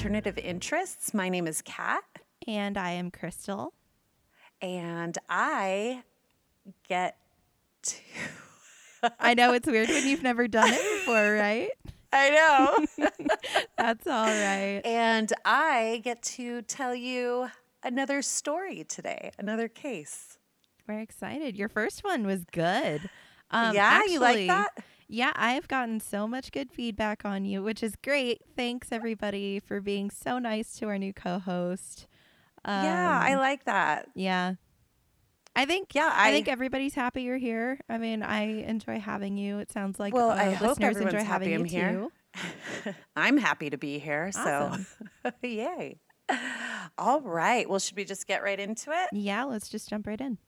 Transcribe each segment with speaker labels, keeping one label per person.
Speaker 1: Alternative Interests. My name is Kat,
Speaker 2: And I am Crystal.
Speaker 1: and I get to.
Speaker 2: I know it's weird when you've never done it before, right?
Speaker 1: I know.
Speaker 2: That's all right.
Speaker 1: and I get to tell you another story today, another case.
Speaker 2: We're excited. Your first one was good. Um,
Speaker 1: yeah, you like that?
Speaker 2: Yeah, I've gotten so much good feedback on you, which is great. Thanks everybody for being so nice to our new co-host.
Speaker 1: yeah, I
Speaker 2: Um,
Speaker 1: like that.
Speaker 2: yeah. I think
Speaker 1: Yeah,
Speaker 2: I,
Speaker 1: I,
Speaker 2: think everybody's happy you're here. I mean, I enjoy having you. It sounds like
Speaker 1: Well,
Speaker 2: uh,
Speaker 1: I hope
Speaker 2: listeners
Speaker 1: everyone's
Speaker 2: enjoy
Speaker 1: happy I'm
Speaker 2: you
Speaker 1: here.
Speaker 2: too.
Speaker 1: I'm happy to be here.
Speaker 2: Awesome.
Speaker 1: So, yay. All right. Well, should we just get right into it?
Speaker 2: Yeah, let's just jump right in.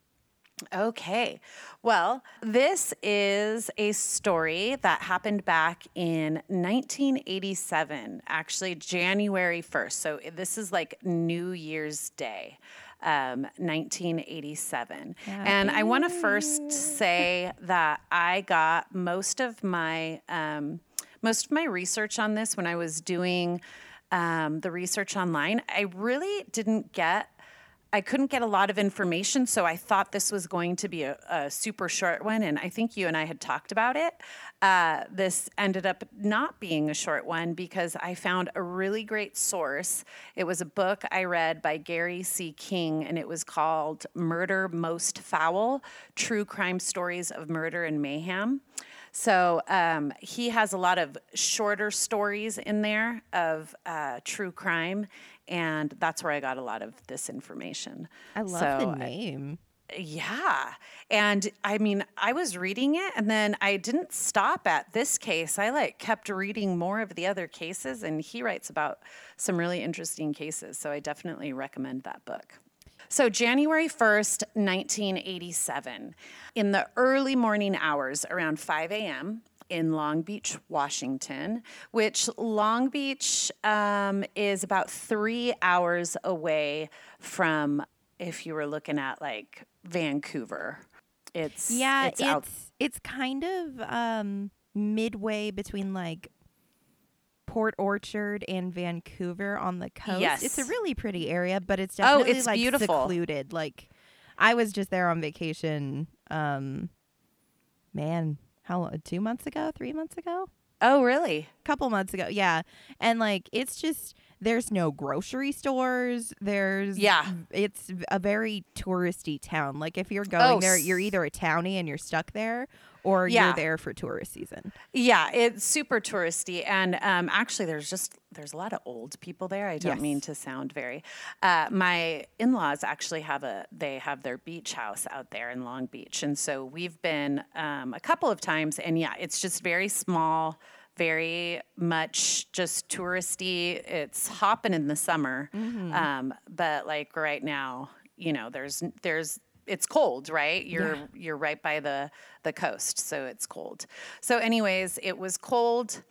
Speaker 1: Okay. Well, this is a story that happened back in 1987, actually January 1st. So this is like New Year's Day. Um, 1987. and I want to first say that I got most of my um, most of my research on this when I was doing um, the research online. I really didn't get I couldn't get a lot of information, so I thought this was going to be a, a super short one. And I think you and I had talked about it. Uh, this ended up not being a short one because I found a really great source. It was a book I read by Gary C. King, and it was called Murder Most Foul True Crime Stories of Murder and Mayhem. So um, he has a lot of shorter stories in there of uh, true crime, and that's where I got a lot of this information.
Speaker 2: I love
Speaker 1: So,
Speaker 2: the name.
Speaker 1: Yeah. And I mean, I was reading it and then I didn't stop at this case. I like kept reading more of the other cases, and he writes about some really interesting cases. So I definitely recommend that book. So, January 1st, 1987, in the early morning hours around 5 a.m., in Long Beach, Washington, which Long Beach um, is about three hours away from, if you were looking at like Vancouver. It's
Speaker 2: Yeah,
Speaker 1: it's,
Speaker 2: it's
Speaker 1: out.
Speaker 2: it's kind of um midway between like Port Orchard and Vancouver on the coast. Yes. It's a really pretty area, but it's definitely
Speaker 1: Oh,
Speaker 2: definitely
Speaker 1: it's
Speaker 2: like
Speaker 1: beautiful.
Speaker 2: secluded. Like I was just there on vacation um man, how long, 2 months ago, 3 months ago?
Speaker 1: Oh, really?
Speaker 2: A couple months ago. Yeah. And like it's just there's no grocery stores. There's
Speaker 1: Yeah.
Speaker 2: It's a very touristy town. Like if you're oh, going
Speaker 1: Oh,
Speaker 2: there, you're either a townie and you're stuck there or
Speaker 1: Yeah.
Speaker 2: you're there for tourist season.
Speaker 1: Yeah, it's super touristy, and um, actually, there's just there's a lot of old people there. I don't mean to sound very. Uh, my in-laws actually have a they have their beach house out there in Long Beach, and so we've been um, a couple of times, and yeah, it's just very small. Very much just touristy. It's hopping in the summer, um, but like right now, you know, there's there's it's cold, right? You're you're right by the the coast, so it's cold. So, anyways, it was cold.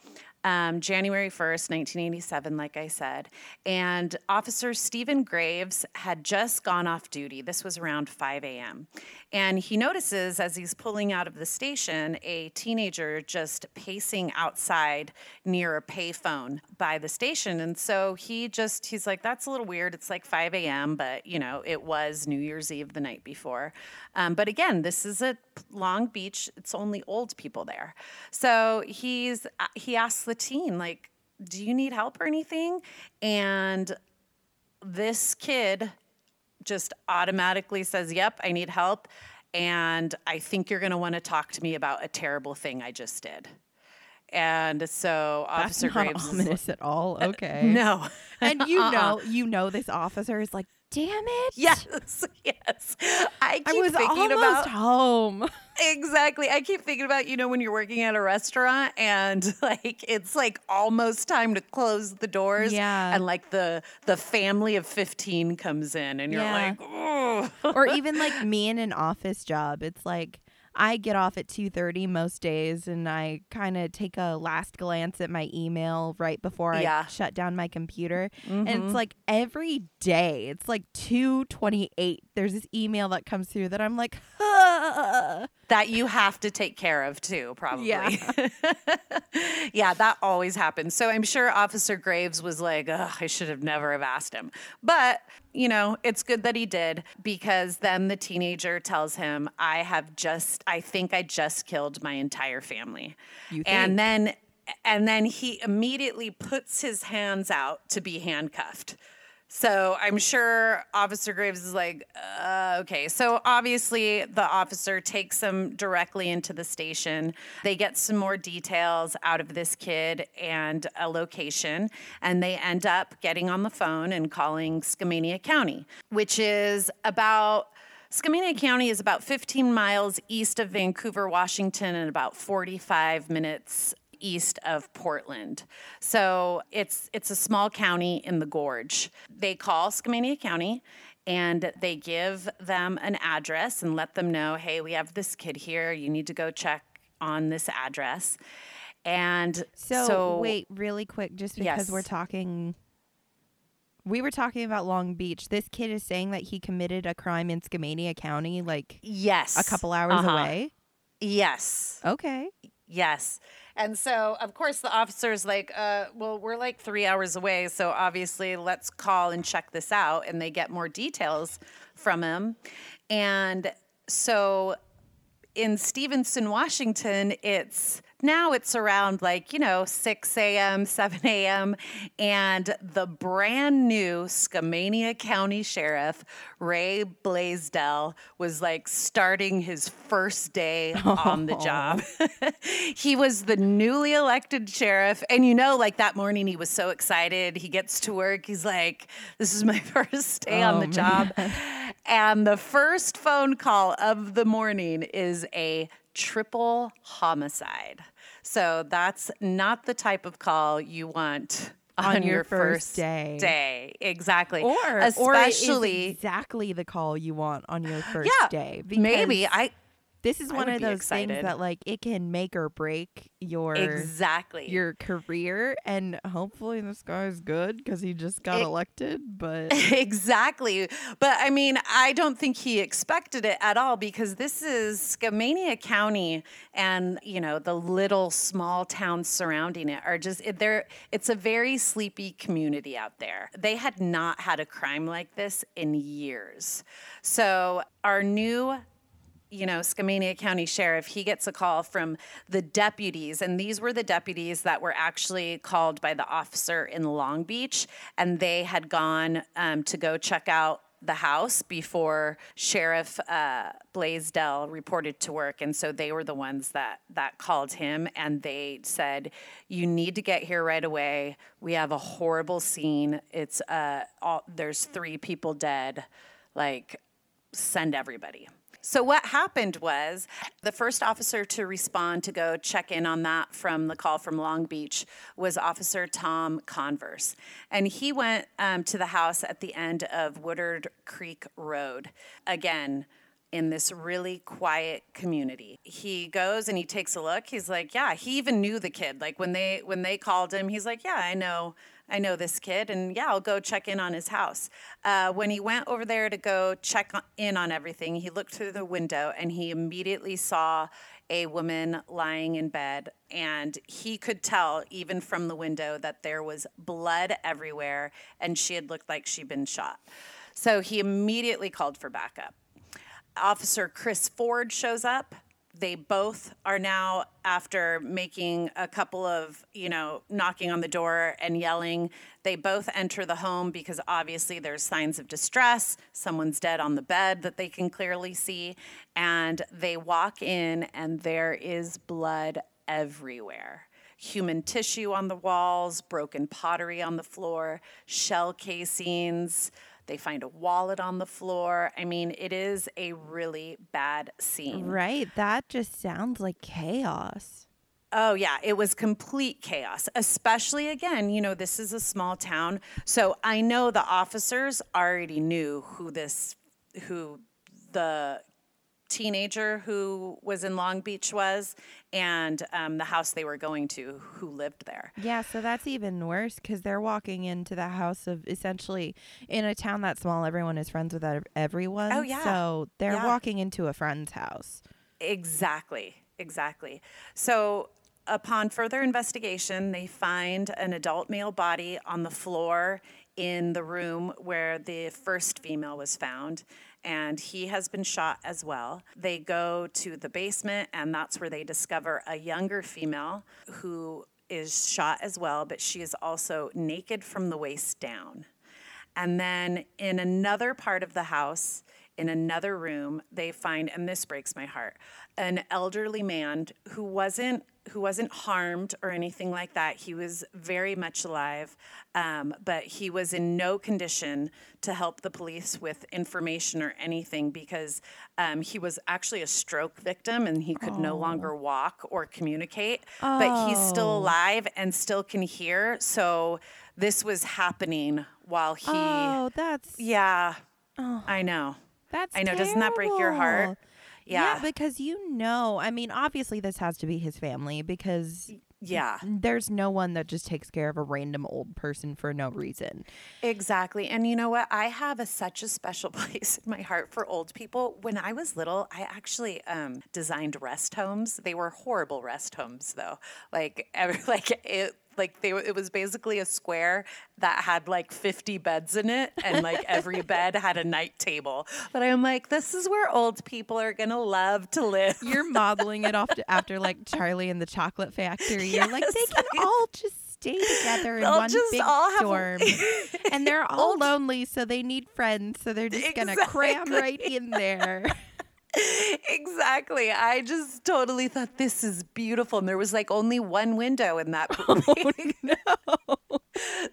Speaker 1: Um, January 1st, 1987, like I said. And Officer Stephen Graves had just gone off duty. This was around 5 a.m. And he notices as he's pulling out of the station a teenager just pacing outside near a payphone by the station. And so he just, he's like, that's a little weird. It's like 5 a.m., but you know, it was New Year's Eve the night before. Um, but again, this is a Long Beach, it's only old people there. So he's, uh, he asks teen, like, do you need help or anything? And this kid just automatically says, Yep, I need help. And I think you're going to want to talk to me about a terrible thing I just did. And so Officer
Speaker 2: That's not
Speaker 1: Graves is
Speaker 2: ominous at all. Okay.
Speaker 1: no.
Speaker 2: And you
Speaker 1: Uh-uh.
Speaker 2: know, you know this officer is like, damn it.
Speaker 1: Yes, yes. I keep
Speaker 2: I was
Speaker 1: thinking
Speaker 2: almost
Speaker 1: about
Speaker 2: home.
Speaker 1: Exactly. I keep thinking about you know when you're working at a restaurant and like it's like almost time to close the doors.
Speaker 2: Yeah.
Speaker 1: And like the the family of fifteen comes in and you're
Speaker 2: Yeah.
Speaker 1: like, oh.
Speaker 2: or even like me in an office job it's like i get off at 2.30 most days and i kind of take a last glance at my email right before
Speaker 1: Yeah.
Speaker 2: i shut down my computer and
Speaker 1: Mhm.
Speaker 2: it's like every day it's like 2.28 there's this email that comes through that I'm like, ah.
Speaker 1: that you have to take care of too, probably.
Speaker 2: Yeah.
Speaker 1: yeah, that always happens. So I'm sure Officer Graves was like, I should have never have asked him. But, you know, it's good that he did because then the teenager tells him, I have just, I think I just killed my entire family. And then, and then he immediately puts his hands out to be handcuffed. So I'm sure Officer Graves is like, uh, okay. So obviously, the officer takes them directly into the station. They get some more details out of this kid and a location, and they end up getting on the phone and calling Skamania County, which is about. Skamania County is about 15 miles east of Vancouver, Washington, and about 45 minutes east of Portland. So it's it's a small county in the gorge. They call Skamania County and they give them an address and let them know, "Hey, we have this kid here. You need to go check on this address." And
Speaker 2: So, wait, really quick, just because we're talking. We were talking about Long Beach. This kid is saying that he committed a crime in Skamania County, like
Speaker 1: yes.
Speaker 2: a couple hours
Speaker 1: Uh-huh.
Speaker 2: away.
Speaker 1: Yes.
Speaker 2: Okay.
Speaker 1: Yes. And so, of course, the officer's like, uh, well, we're like three hours away. So obviously, let's call and check this out. And they get more details from him. And so in Stevenson, Washington, it's now it's around like, you know, 6 a.m., 7 a.m. And the brand new Skamania County Sheriff, Ray Blaisdell, was like starting his first day on the job. he was the newly elected sheriff. And you know, like that morning, he was so excited. He gets to work. He's like, this is my first day on
Speaker 2: Oh,
Speaker 1: the job. And the first phone call of the morning is a triple homicide. So that's not the type of call you want on,
Speaker 2: On your
Speaker 1: your,
Speaker 2: first day.
Speaker 1: Day, exactly.
Speaker 2: Or or
Speaker 1: especially
Speaker 2: exactly the call you want on your first
Speaker 1: yeah,
Speaker 2: day.
Speaker 1: maybe I
Speaker 2: This is
Speaker 1: I
Speaker 2: one of those things that like it can make or break your
Speaker 1: exactly
Speaker 2: your career, and hopefully this guy's good because he just got
Speaker 1: It-
Speaker 2: elected. But
Speaker 1: exactly. But I mean, I don't think he expected it at all because this is Skamania County and, you know, the little small towns surrounding it are just it- they're it's a very sleepy community out there. They had not had a crime like this in years. So, our new you know, Skamania County Sheriff, he gets a call from the deputies, and these were the deputies that were actually called by the officer in Long Beach, and they had gone um, to go check out the house before Sheriff uh, Blaisdell reported to work, and so they were the ones that that called him, and they said, "You need to get here right away. We have a horrible scene. It's uh, all, there's three people dead. Like, send everybody." So, what happened was the first officer to respond to go check in on that from the call from Long Beach was Officer Tom Converse. And he went um, to the house at the end of Woodard Creek Road. Again, in this really quiet community. He goes and he takes a look. He's like, yeah, he even knew the kid. Like when they when they called him, he's like, yeah, I know I know this kid, and yeah, I'll go check in on his house. Uh, when he went over there to go check in on everything, he looked through the window and he immediately saw a woman lying in bed, and he could tell even from the window that there was blood everywhere, and she had looked like she'd been shot. So he immediately called for backup. Officer Chris Ford shows up. They both are now, after making a couple of, you know, knocking on the door and yelling, they both enter the home because obviously there's signs of distress. Someone's dead on the bed that they can clearly see. And they walk in, and there is blood everywhere human tissue on the walls, broken pottery on the floor, shell casings. They find a wallet on the floor. I mean, it is a really bad scene.
Speaker 2: right, that just sounds like chaos.
Speaker 1: Oh, yeah, it was complete chaos, especially again, you know, this is a small town. So I know the officers already knew who this, who the teenager who was in Long Beach was, and um, the house they were going to who lived there.
Speaker 2: Yeah, so that's even worse because they're walking into the house of essentially in a town that small, everyone is friends with everyone.
Speaker 1: Oh, yeah.
Speaker 2: So they're
Speaker 1: Yeah.
Speaker 2: walking into a friend's house.
Speaker 1: Exactly, exactly. So, upon further investigation, they find an adult male body on the floor in the room where the first female was found, and he has been shot as well. They go to the basement, and that's where they discover a younger female who is shot as well, but she is also naked from the waist down. And then in another part of the house, in another room, they find, and this breaks my heart, an elderly man who wasn't who wasn't harmed or anything like that. He was very much alive, um, but he was in no condition to help the police with information or anything because um, he was actually a stroke victim and he could no longer walk or communicate. But he's still
Speaker 2: Oh.
Speaker 1: alive and still can hear. So this was happening while he.
Speaker 2: oh, that's
Speaker 1: Yeah,
Speaker 2: oh,
Speaker 1: I know.
Speaker 2: That's.
Speaker 1: I know. Doesn't that break your heart?
Speaker 2: terrible.
Speaker 1: Yeah.
Speaker 2: because you know, I mean, obviously this has to be his family because
Speaker 1: Yeah,
Speaker 2: there's no one that just takes care of a random old person for no reason.
Speaker 1: exactly. And you know what? I have a, such a special place in my heart for old people. When I was little, I actually um, designed rest homes. They were horrible rest homes, though. Like, every, like it. Like they, it was basically a square that had like 50 beds in it, and like every bed had a night table. But I'm like, this is where old people are gonna love to live.
Speaker 2: You're modeling it off to, after like Charlie and the Chocolate Factory. You're like they can all just stay together in
Speaker 1: They'll
Speaker 2: one big
Speaker 1: all
Speaker 2: dorm, and they're all lonely, so they need friends. So they're just gonna cram right in there.
Speaker 1: Exactly. I just totally thought this is beautiful. And there was like only one window in that
Speaker 2: Oh,
Speaker 1: building.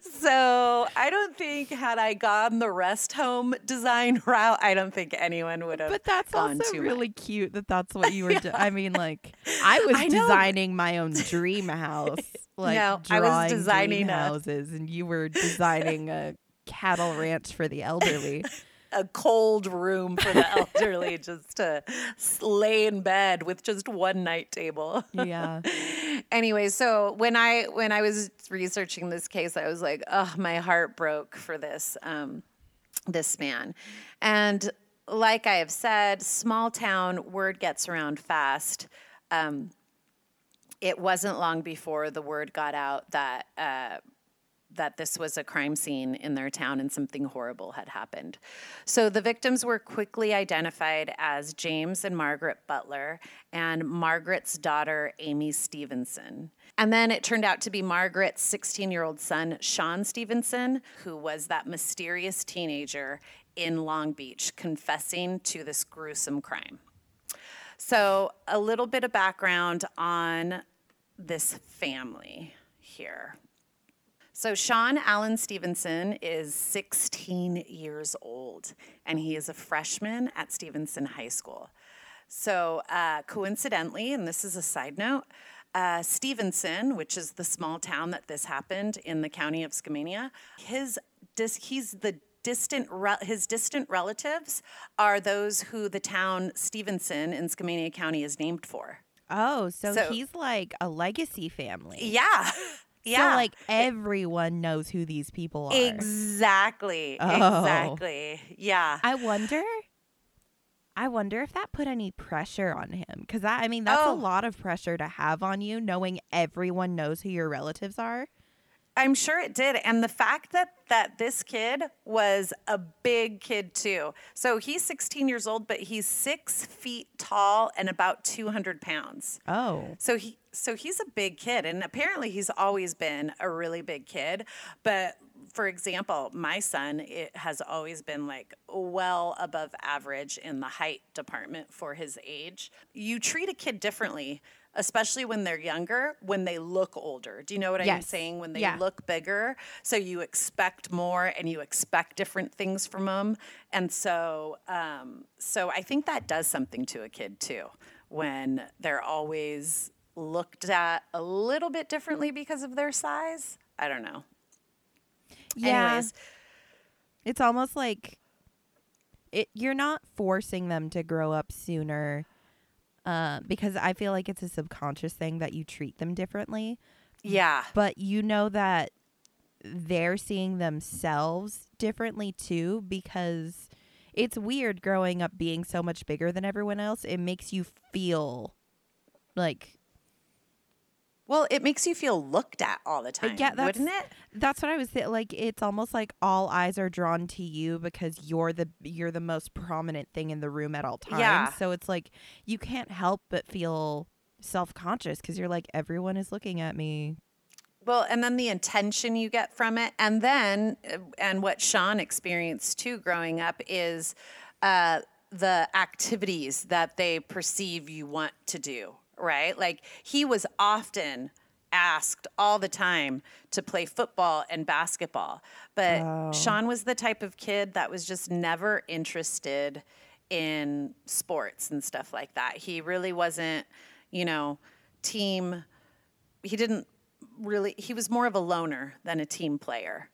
Speaker 1: So I don't think had I gone the rest home design route, I don't think anyone would have.
Speaker 2: But that's also really
Speaker 1: much.
Speaker 2: cute that that's what you were. do- I mean, like I was
Speaker 1: I
Speaker 2: designing my own dream house, like
Speaker 1: No, I was designing a-
Speaker 2: houses, and you were designing a cattle ranch for the elderly.
Speaker 1: A cold room for the elderly just to lay in bed with just one night table.
Speaker 2: yeah.
Speaker 1: anyway, so when I when I was researching this case, I was like, oh, my heart broke for this um, this man, and like I have said, small town word gets around fast. Um, it wasn't long before the word got out that. Uh, that this was a crime scene in their town and something horrible had happened. So the victims were quickly identified as James and Margaret Butler and Margaret's daughter, Amy Stevenson. And then it turned out to be Margaret's 16 year old son, Sean Stevenson, who was that mysterious teenager in Long Beach confessing to this gruesome crime. So, a little bit of background on this family here. So, Sean Allen Stevenson is 16 years old, and he is a freshman at Stevenson High School. So, uh, coincidentally, and this is a side note, uh, Stevenson, which is the small town that this happened in the county of Skamania, his dis- he's the distant re- his distant relatives are those who the town Stevenson in Skamania County is named for.
Speaker 2: Oh, so,
Speaker 1: So-
Speaker 2: he's like a legacy family.
Speaker 1: Yeah, yeah,
Speaker 2: So like everyone knows who these people are.
Speaker 1: Exactly.
Speaker 2: Oh.
Speaker 1: Exactly. Yeah.
Speaker 2: I wonder. I wonder if that put any pressure on him because I, I mean that's
Speaker 1: Oh.
Speaker 2: a lot of pressure to have on you, knowing everyone knows who your relatives are.
Speaker 1: I'm sure it did. And the fact that that this kid was a big kid too. So he's 16 years old, but he's six feet tall and about 200 pounds.
Speaker 2: Oh,
Speaker 1: So he so he's a big kid and apparently he's always been a really big kid. But for example, my son it has always been like well above average in the height department for his age. You treat a kid differently, especially when they're younger, when they look older. Do you know what I'm saying? When they
Speaker 2: Yeah.
Speaker 1: look bigger, so you expect more and you expect different things from them. And so um, so I think that does something to a kid too when they're always looked at a little bit differently because of their size. I don't know.
Speaker 2: yeah.
Speaker 1: Anyways,
Speaker 2: It's almost like it you're not forcing them to grow up sooner uh, because I feel like it's a subconscious thing that you treat them differently.
Speaker 1: Yeah.
Speaker 2: But you know that they're seeing themselves differently too because it's weird growing up being so much bigger than everyone else. It makes you feel like
Speaker 1: Well, it makes you feel looked at all the time,
Speaker 2: yeah, that's-
Speaker 1: wouldn't it?
Speaker 2: that's what I was saying. Like it's almost like all eyes are drawn to you because you're the you're the most prominent thing in the room at all times.
Speaker 1: Yeah.
Speaker 2: So it's like you can't help but feel self conscious because you're like everyone is looking at me.
Speaker 1: Well, and then the intention you get from it, and then, uh, and what Sean experienced too growing up is uh, the activities that they perceive you want to do, right? Like he was often asked all the time to play football and basketball, but. Sean was the type of kid that was just never interested in sports and stuff like that. He really wasn't, you know, team he didn't really he was more of a loner than a team player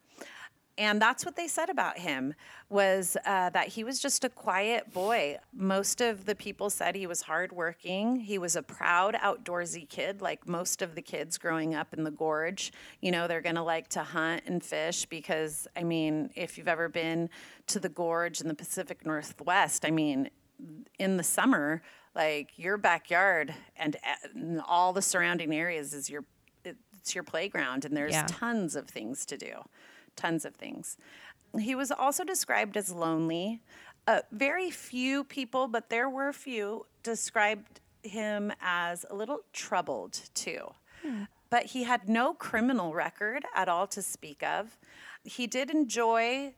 Speaker 1: and that's what they said about him was uh, that he was just a quiet boy. Most of the people said he was hardworking. He was a proud outdoorsy kid like most of the kids growing up in the gorge. You know they're going to like to hunt and fish because i mean if you've ever been to the gorge in the pacific northwest i mean in the summer, like your backyard and, and all the surrounding areas is your it's your playground, and there's
Speaker 2: Yeah.
Speaker 1: tons of things to do, tons of things. He was also described as lonely. Uh, very few people, but there were a few, described him as a little troubled too. But he had no criminal record at all to speak of. He did enjoy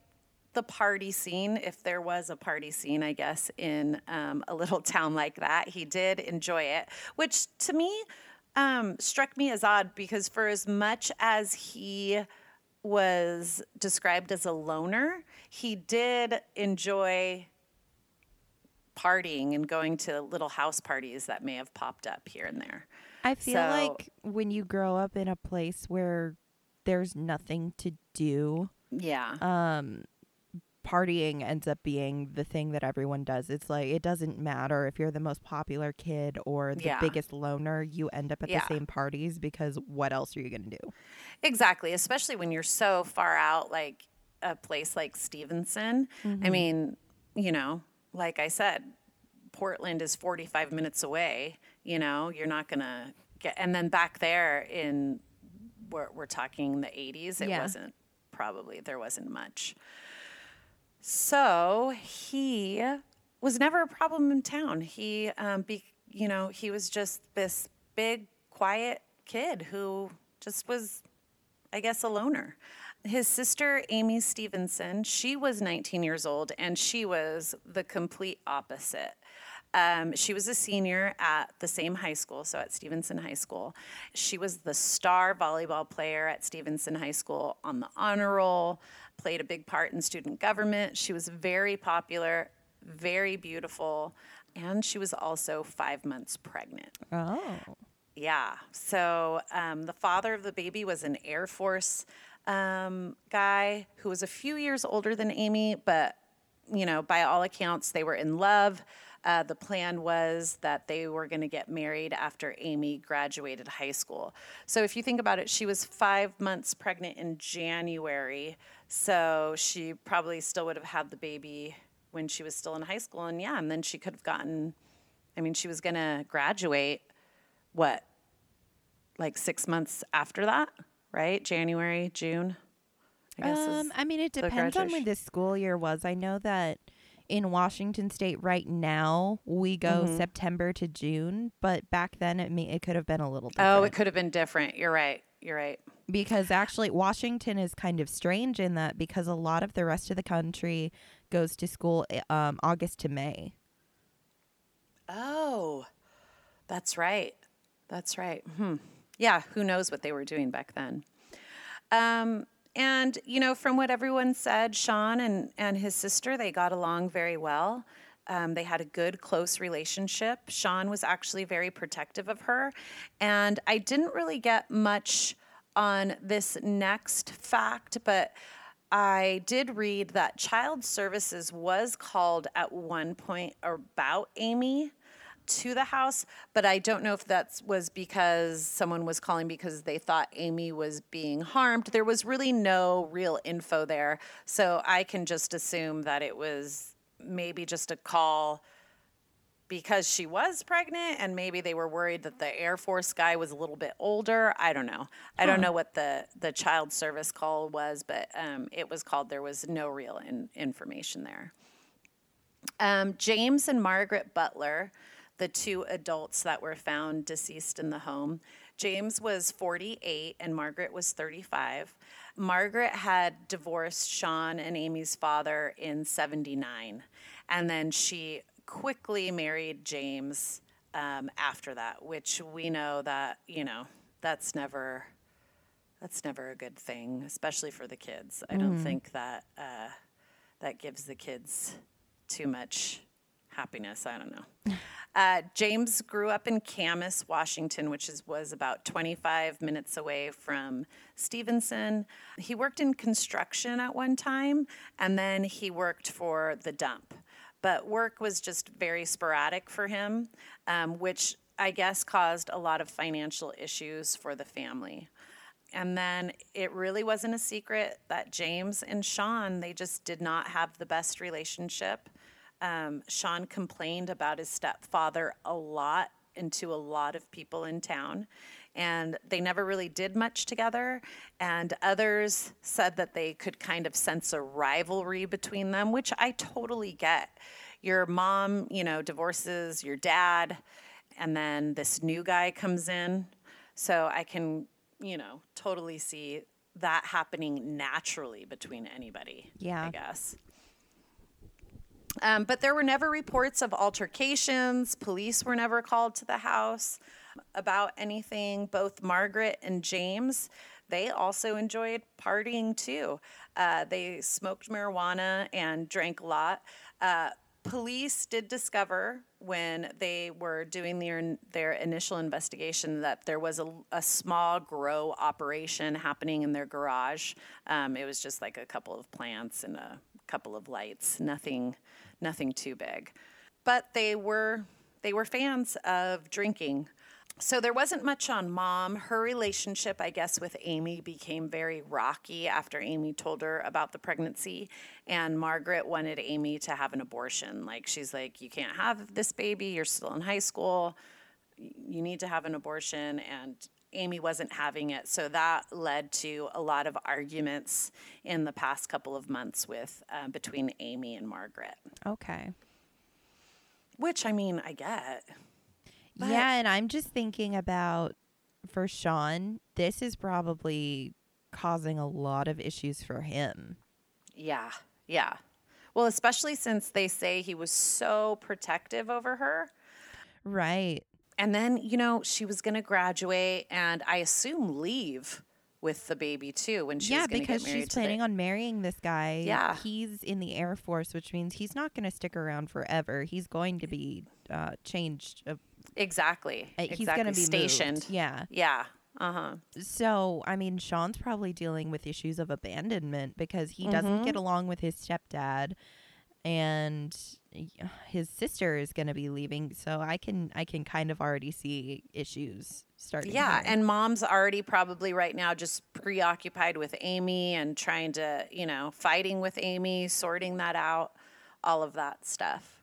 Speaker 1: the party scene, if there was a party scene, I guess, in um, a little town like that. He did enjoy it, which to me um, struck me as odd because for as much as he was described as a loner, he did enjoy partying and going to little house parties that may have popped up here and there.
Speaker 2: I feel
Speaker 1: So-
Speaker 2: like when you grow up in a place where there's nothing to do,
Speaker 1: Yeah.
Speaker 2: um partying ends up being the thing that everyone does. It's like it doesn't matter if you're the most popular kid or the
Speaker 1: Yeah.
Speaker 2: biggest loner, you end up at
Speaker 1: Yeah.
Speaker 2: the same parties because what else are you going to do?
Speaker 1: Exactly, especially when you're so far out, like a place like Stevenson. I mm-hmm. mean, you know, like I said, Portland is 45 minutes away. You know, you're not going to get, and then back there in, we're, we're talking the 80s, it
Speaker 2: Yeah.
Speaker 1: wasn't probably, there wasn't much. So he was never a problem in town. He, um, be, you know, he was just this big, quiet kid who just was, I guess, a loner. His sister, Amy Stevenson, she was 19 years old and she was the complete opposite. Um, she was a senior at the same high school, so at Stevenson High School. She was the star volleyball player at Stevenson High School on the honor roll, played a big part in student government. She was very popular, very beautiful, and she was also five months pregnant.
Speaker 2: Oh.
Speaker 1: Yeah. So um, the father of the baby was an Air Force um, guy who was a few years older than Amy, but you know, by all accounts, they were in love. Uh, the plan was that they were going to get married after Amy graduated high school. So if you think about it, she was five months pregnant in January. So she probably still would have had the baby when she was still in high school. And yeah, and then she could have gotten, I mean, she was going to graduate what like six months after that right january june i guess
Speaker 2: Um, I mean, it depends on when this school year was. I know that in Washington State right now we go
Speaker 1: Mm-hmm.
Speaker 2: September to June, but back then it may it could have been a little different.
Speaker 1: oh it could have been different you're right you're right
Speaker 2: because actually Washington is kind of strange in that because a lot of the rest of the country goes to school eh, um, August to May.
Speaker 1: oh that's right. That's right. Hmm. yeah who knows what they were doing back then. Um, and you know from what everyone said sean and, and his sister they got along very well. Um, they had a good close relationship. Sean was actually very protective of her. And i didn't really get much on this next fact but I did read that child services was called at one point about Amy to the house, but I don't know if that was because someone was calling because they thought Amy was being harmed. There was really no real info there. So I can just assume that it was maybe just a call because she was pregnant and maybe they were worried that the air force guy was a little bit older i don't know. I don't know what the the child service call was but um, it was called there was no real in, information there. Um, james and margaret butler the two adults that were found deceased in the home james was 48 and margaret was 35 margaret had divorced sean and amy's father in 79 and then she quickly married James um, after that, which we know that you know that's never that's never a good thing, especially for the kids. I don't think that uh, that gives the kids too much happiness. I don't know. Uh, James grew up in Camas, Washington, which is, was about 25 minutes away from Stevenson. He worked in construction at one time, and then he worked for the dump but work was just very sporadic for him, um, which I guess caused a lot of financial issues for the family. And then it really wasn't a secret that James and Sean, they just did not have the best relationship. Um, Sean complained about his stepfather a lot and to a lot of people in town and they never really did much together. And others said that they could kind of sense a rivalry between them, which I totally get. Your mom, you know, divorces your dad, and then this new guy comes in. So I can, you know, totally see that happening naturally between anybody.
Speaker 2: Yeah.
Speaker 1: I guess. Um, but there were never reports of altercations. Police were never called to the house about anything. Both Margaret and James, they also enjoyed partying too. Uh, they smoked marijuana and drank a lot. Uh, police did discover when they were doing their their initial investigation that there was a, a small grow operation happening in their garage. Um, it was just like a couple of plants and a couple of lights, nothing nothing too big. But they were they were fans of drinking. So there wasn't much on mom. Her relationship, I guess, with Amy became very rocky after Amy told her about the pregnancy. And Margaret wanted Amy to have an abortion. Like, she's like, You can't have this baby. You're still in high school. You need to have an abortion. And Amy wasn't having it. So that led to a lot of arguments in the past couple of months with uh, between Amy and Margaret.
Speaker 2: Okay.
Speaker 1: Which I mean, I get. But-
Speaker 2: yeah, and I'm just thinking about for Sean, this is probably causing a lot of issues for him.
Speaker 1: Yeah, yeah. Well, especially since they say he was so protective over her.
Speaker 2: Right.
Speaker 1: And then, you know, she was going to graduate and I assume leave with the baby too when she
Speaker 2: yeah,
Speaker 1: going to get
Speaker 2: because she's
Speaker 1: to the-
Speaker 2: planning on marrying this guy.
Speaker 1: Yeah.
Speaker 2: He's in the Air Force, which means he's not going to stick around forever. He's going to be uh, changed.
Speaker 1: Exactly.
Speaker 2: uh,
Speaker 1: exactly.
Speaker 2: he's going to be
Speaker 1: stationed.
Speaker 2: moved. Yeah.
Speaker 1: Yeah. Uh-huh.
Speaker 2: So, I mean, Sean's probably dealing with issues of abandonment because he
Speaker 1: Mm-hmm.
Speaker 2: doesn't get along with his stepdad and his sister is going to be leaving. So, I can I can kind of already see issues starting.
Speaker 1: Yeah,
Speaker 2: here.
Speaker 1: and mom's already probably right now just preoccupied with Amy and trying to, you know, fighting with Amy, sorting that out, all of that stuff.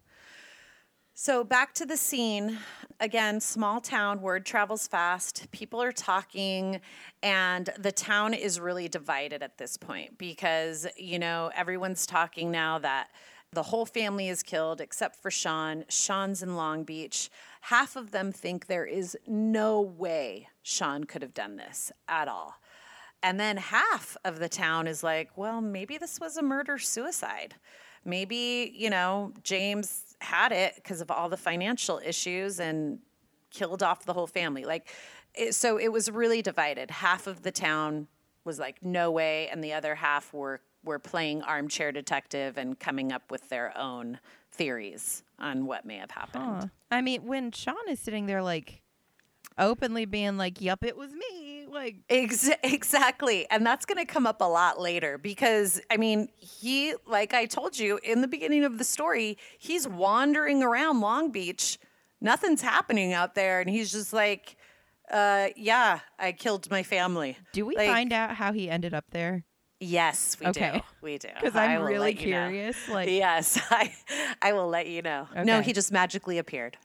Speaker 1: So back to the scene. Again, small town, word travels fast. People are talking, and the town is really divided at this point because, you know, everyone's talking now that the whole family is killed except for Sean. Sean's in Long Beach. Half of them think there is no way Sean could have done this at all. And then half of the town is like, well, maybe this was a murder suicide. Maybe, you know, James had it because of all the financial issues and killed off the whole family. Like, it, so it was really divided. Half of the town was like, no way. And the other half were, were playing armchair detective and coming up with their own theories on what may have happened.
Speaker 2: Huh. I mean, when Sean is sitting there, like, openly being like, "Yup, it was me," Like,
Speaker 1: Ex- exactly. And that's going to come up a lot later because, I mean, he, like I told you in the beginning of the story, he's wandering around Long Beach. Nothing's happening out there. And he's just like, uh, yeah, I killed my family.
Speaker 2: do we
Speaker 1: Like,
Speaker 2: find out how he ended up there?
Speaker 1: Yes, we
Speaker 2: Okay.
Speaker 1: do. We do.
Speaker 2: Because I'm really
Speaker 1: let you know.
Speaker 2: curious. Like,
Speaker 1: Yes, I, I will let you know. No, he just magically appeared.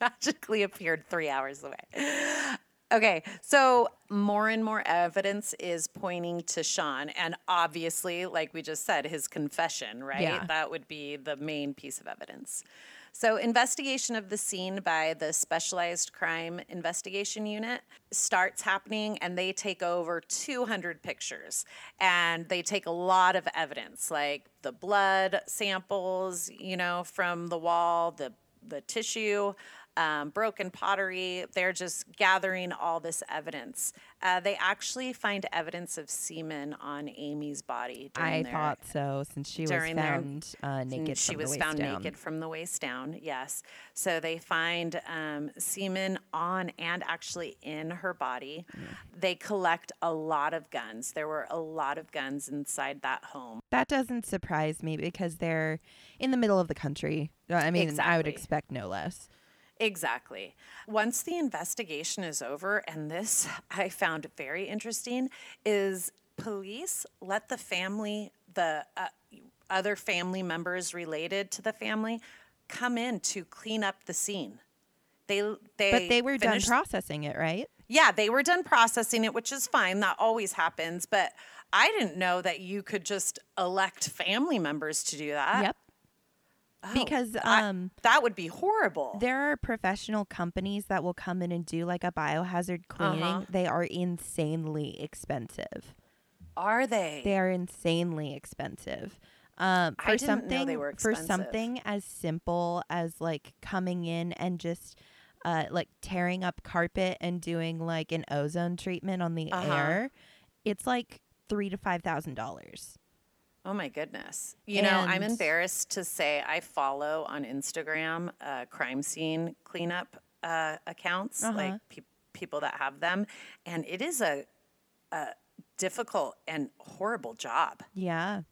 Speaker 1: magically appeared three hours away. Okay, so more and more evidence is pointing to Sean, and obviously, like we just said, his confession, right?
Speaker 2: Yeah.
Speaker 1: That would be the main piece of evidence. So, investigation of the scene by the Specialized Crime Investigation Unit starts happening, and they take over 200 pictures. And they take a lot of evidence, like the blood samples, you know, from the wall, the the tissue, um, broken pottery. They're just gathering all this evidence. Uh, they actually find evidence of semen on Amy's body. During
Speaker 2: I
Speaker 1: their,
Speaker 2: thought so since she was
Speaker 1: during their-
Speaker 2: found uh, naked.
Speaker 1: she
Speaker 2: from the
Speaker 1: was
Speaker 2: waist
Speaker 1: found
Speaker 2: down.
Speaker 1: naked from the waist down. Yes. So they find um, semen on and actually in her body. They collect a lot of guns. There were a lot of guns inside that home.
Speaker 2: That doesn't surprise me because they're in the middle of the country. Uh, I mean, I would expect no less.
Speaker 1: Exactly. Once the investigation is over, and this I found very interesting, is police let the family, the uh, other family members related to the family, come in to clean up the scene. They they
Speaker 2: But they were done processing it, right?
Speaker 1: yeah, they were done processing it, which is fine. That always happens. But I didn't know that you could just elect family members to do that.
Speaker 2: yep.
Speaker 1: Oh,
Speaker 2: Because
Speaker 1: I-
Speaker 2: um,
Speaker 1: that would be horrible.
Speaker 2: there are professional companies that will come in and do like a biohazard cleaning.
Speaker 1: Uh-huh.
Speaker 2: They are insanely expensive.
Speaker 1: Are they?
Speaker 2: They are insanely expensive. Um,
Speaker 1: I
Speaker 2: for something
Speaker 1: they were
Speaker 2: for something as simple as like coming in and just uh, like tearing up carpet and doing like an ozone treatment on the
Speaker 1: Uh-huh.
Speaker 2: air, it's like three to five thousand dollars.
Speaker 1: Oh my goodness. You know, I'm embarrassed to say I follow on Instagram uh, crime scene cleanup uh, accounts,
Speaker 2: Uh-huh.
Speaker 1: like pe- people that have them. And it is a, a difficult and horrible job.
Speaker 2: Yeah,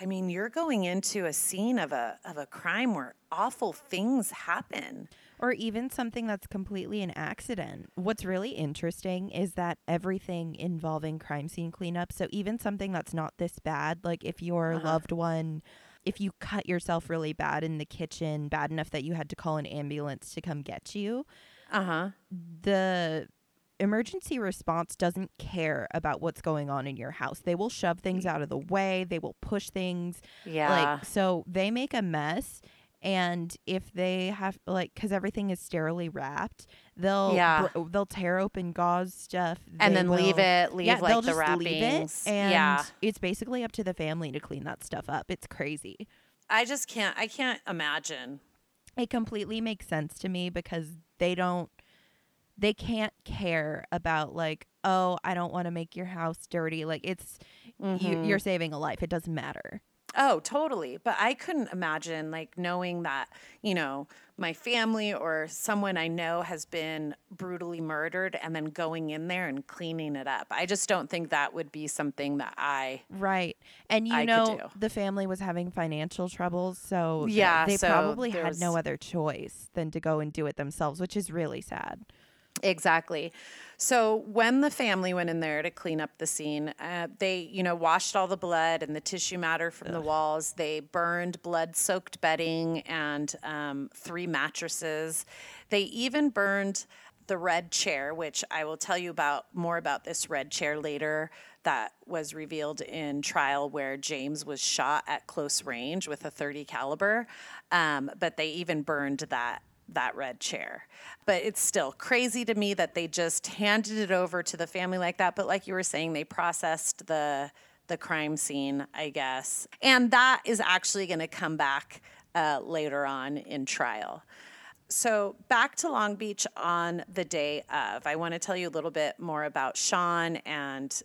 Speaker 1: I mean, you're going into a scene of a, of a crime where awful things happen.
Speaker 2: Or even something that's completely an accident. What's really interesting is that everything involving crime scene cleanup, so even something that's not this bad, like if your
Speaker 1: Uh-huh.
Speaker 2: loved one, if you cut yourself really bad in the kitchen, bad enough that you had to call an ambulance to come get you,
Speaker 1: Uh huh.
Speaker 2: the emergency response doesn't care about what's going on in your house. They will shove things out of the way, they will push things
Speaker 1: Yeah.
Speaker 2: like so they make a mess and if they have like because everything is sterilely wrapped they'll
Speaker 1: Yeah.
Speaker 2: br- they'll tear open gauze stuff
Speaker 1: and then leave it, leave
Speaker 2: yeah,
Speaker 1: like
Speaker 2: they'll
Speaker 1: the
Speaker 2: just
Speaker 1: wrappings.
Speaker 2: leave it and
Speaker 1: yeah.
Speaker 2: it's basically up to the family to clean that stuff up it's crazy
Speaker 1: I just can't, I can't imagine.
Speaker 2: it completely makes sense to me because they don't they can't care about like oh i don't want to make your house dirty like it's
Speaker 1: Mm-hmm.
Speaker 2: you're saving a life it doesn't matter
Speaker 1: Oh, totally. But I couldn't imagine like knowing that, you know, my family or someone I know has been brutally murdered and then going in there and cleaning it up. I just don't think that would be something that I
Speaker 2: Right. And you
Speaker 1: I
Speaker 2: know the family was having financial troubles, so
Speaker 1: Yeah,
Speaker 2: they
Speaker 1: so
Speaker 2: probably had no other choice than to go and do it themselves, which is really sad.
Speaker 1: Exactly. So when the family went in there to clean up the scene, uh, they, you know, washed all the blood and the tissue matter from the walls. They burned blood-soaked bedding and um, three mattresses. They even burned the red chair, which I will tell you about more about this red chair later. That was revealed in trial where James was shot at close range with a 30 caliber. Um, but they even burned that that red chair. But it's still crazy to me that they just handed it over to the family like that. But like you were saying, they processed the the crime scene, I guess, and that is actually going to come back uh, later on in trial. So back to Long Beach on the day of, I want to tell you a little bit more about Sean and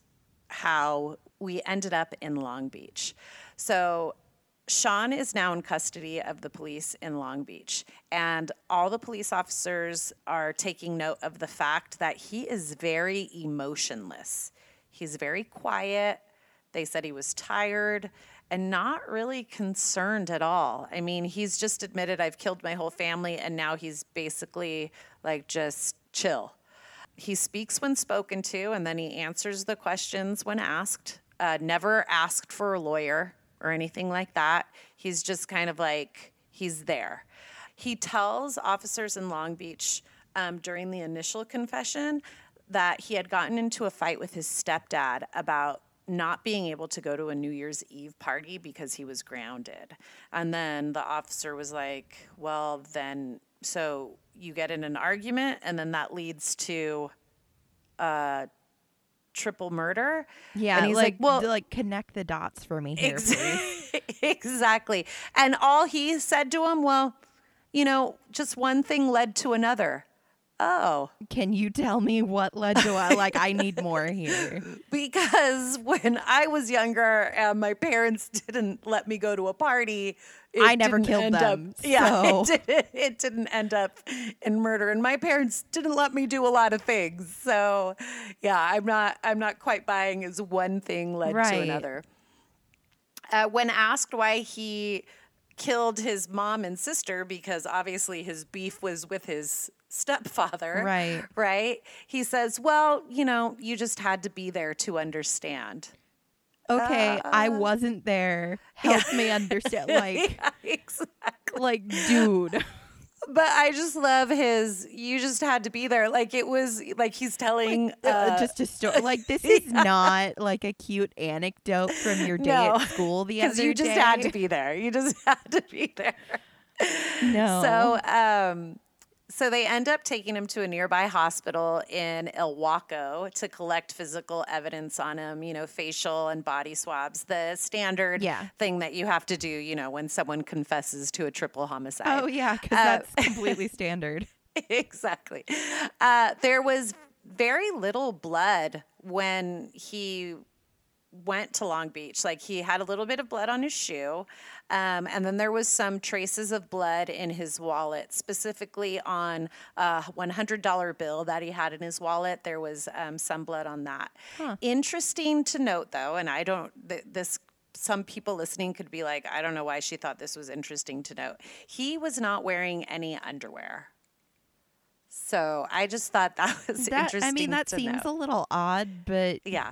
Speaker 1: how we ended up in Long Beach. So Sean is now in custody of the police in Long Beach, and all the police officers are taking note of the fact that he is very emotionless. He's very quiet. They said he was tired and not really concerned at all. I mean, he's just admitted, I've killed my whole family, and now he's basically like just chill. He speaks when spoken to, and then he answers the questions when asked. Uh, never asked for a lawyer or anything like that. He's just kind of like, he's there. He tells officers in Long Beach um, during the initial confession that he had gotten into a fight with his stepdad about not being able to go to a New Year's Eve party because he was grounded. And then the officer was like, Well, then, so you get in an argument, and then that leads to uh, triple murder.
Speaker 2: Yeah,
Speaker 1: and he's
Speaker 2: like,
Speaker 1: like, Well,
Speaker 2: like connect the dots for me here,
Speaker 1: Ex-
Speaker 2: please.
Speaker 1: exactly. And all he said to him, Well, you know, just one thing led to another. Oh,
Speaker 2: Can you tell me what led to what? Like, I need more here.
Speaker 1: because when I was younger and my parents didn't let me go to a party, it
Speaker 2: I never killed them,
Speaker 1: Up, yeah,
Speaker 2: so-
Speaker 1: it, didn't, it didn't end up in murder, and my parents didn't let me do a lot of things. So, yeah, I'm not I'm not quite buying as one thing led to another. Uh, when asked why he killed his mom and sister, because obviously his beef was with his stepfather,
Speaker 2: Right.
Speaker 1: Right? He says, "Well, you know, you just had to be there to understand."
Speaker 2: Okay, I
Speaker 1: Uh,
Speaker 2: wasn't there. Help me understand. Like,
Speaker 1: Yeah, exactly.
Speaker 2: like, dude.
Speaker 1: But I just love his. You just had to be there. Like it was like he's telling.
Speaker 2: Uh,
Speaker 1: uh,
Speaker 2: just a story. Like, this is not like a cute anecdote from your day
Speaker 1: No,
Speaker 2: at school the other
Speaker 1: because you just
Speaker 2: day.
Speaker 1: had to be there. You just had to be there.
Speaker 2: No.
Speaker 1: So, um, so they end up taking him to a nearby hospital in Ilwaco to collect physical evidence on him, you know, facial and body swabs, the standard
Speaker 2: Yeah.
Speaker 1: thing that you have to do, you know, when someone confesses to a triple homicide.
Speaker 2: oh, yeah, because
Speaker 1: Uh,
Speaker 2: that's completely standard.
Speaker 1: exactly. Uh, there was very little blood when he went to Long Beach. Like he had a little bit of blood on his shoe. Um, and then there was some traces of blood in his wallet, specifically on a $100 bill that he had in his wallet. There was um, some blood on that. Interesting to note, though, and I don't, th- this some people listening could be like, I don't know why she thought this was interesting to note. He was not wearing any underwear. So I just thought that was
Speaker 2: That,
Speaker 1: interesting.
Speaker 2: I mean, that seems a little odd, but
Speaker 1: yeah.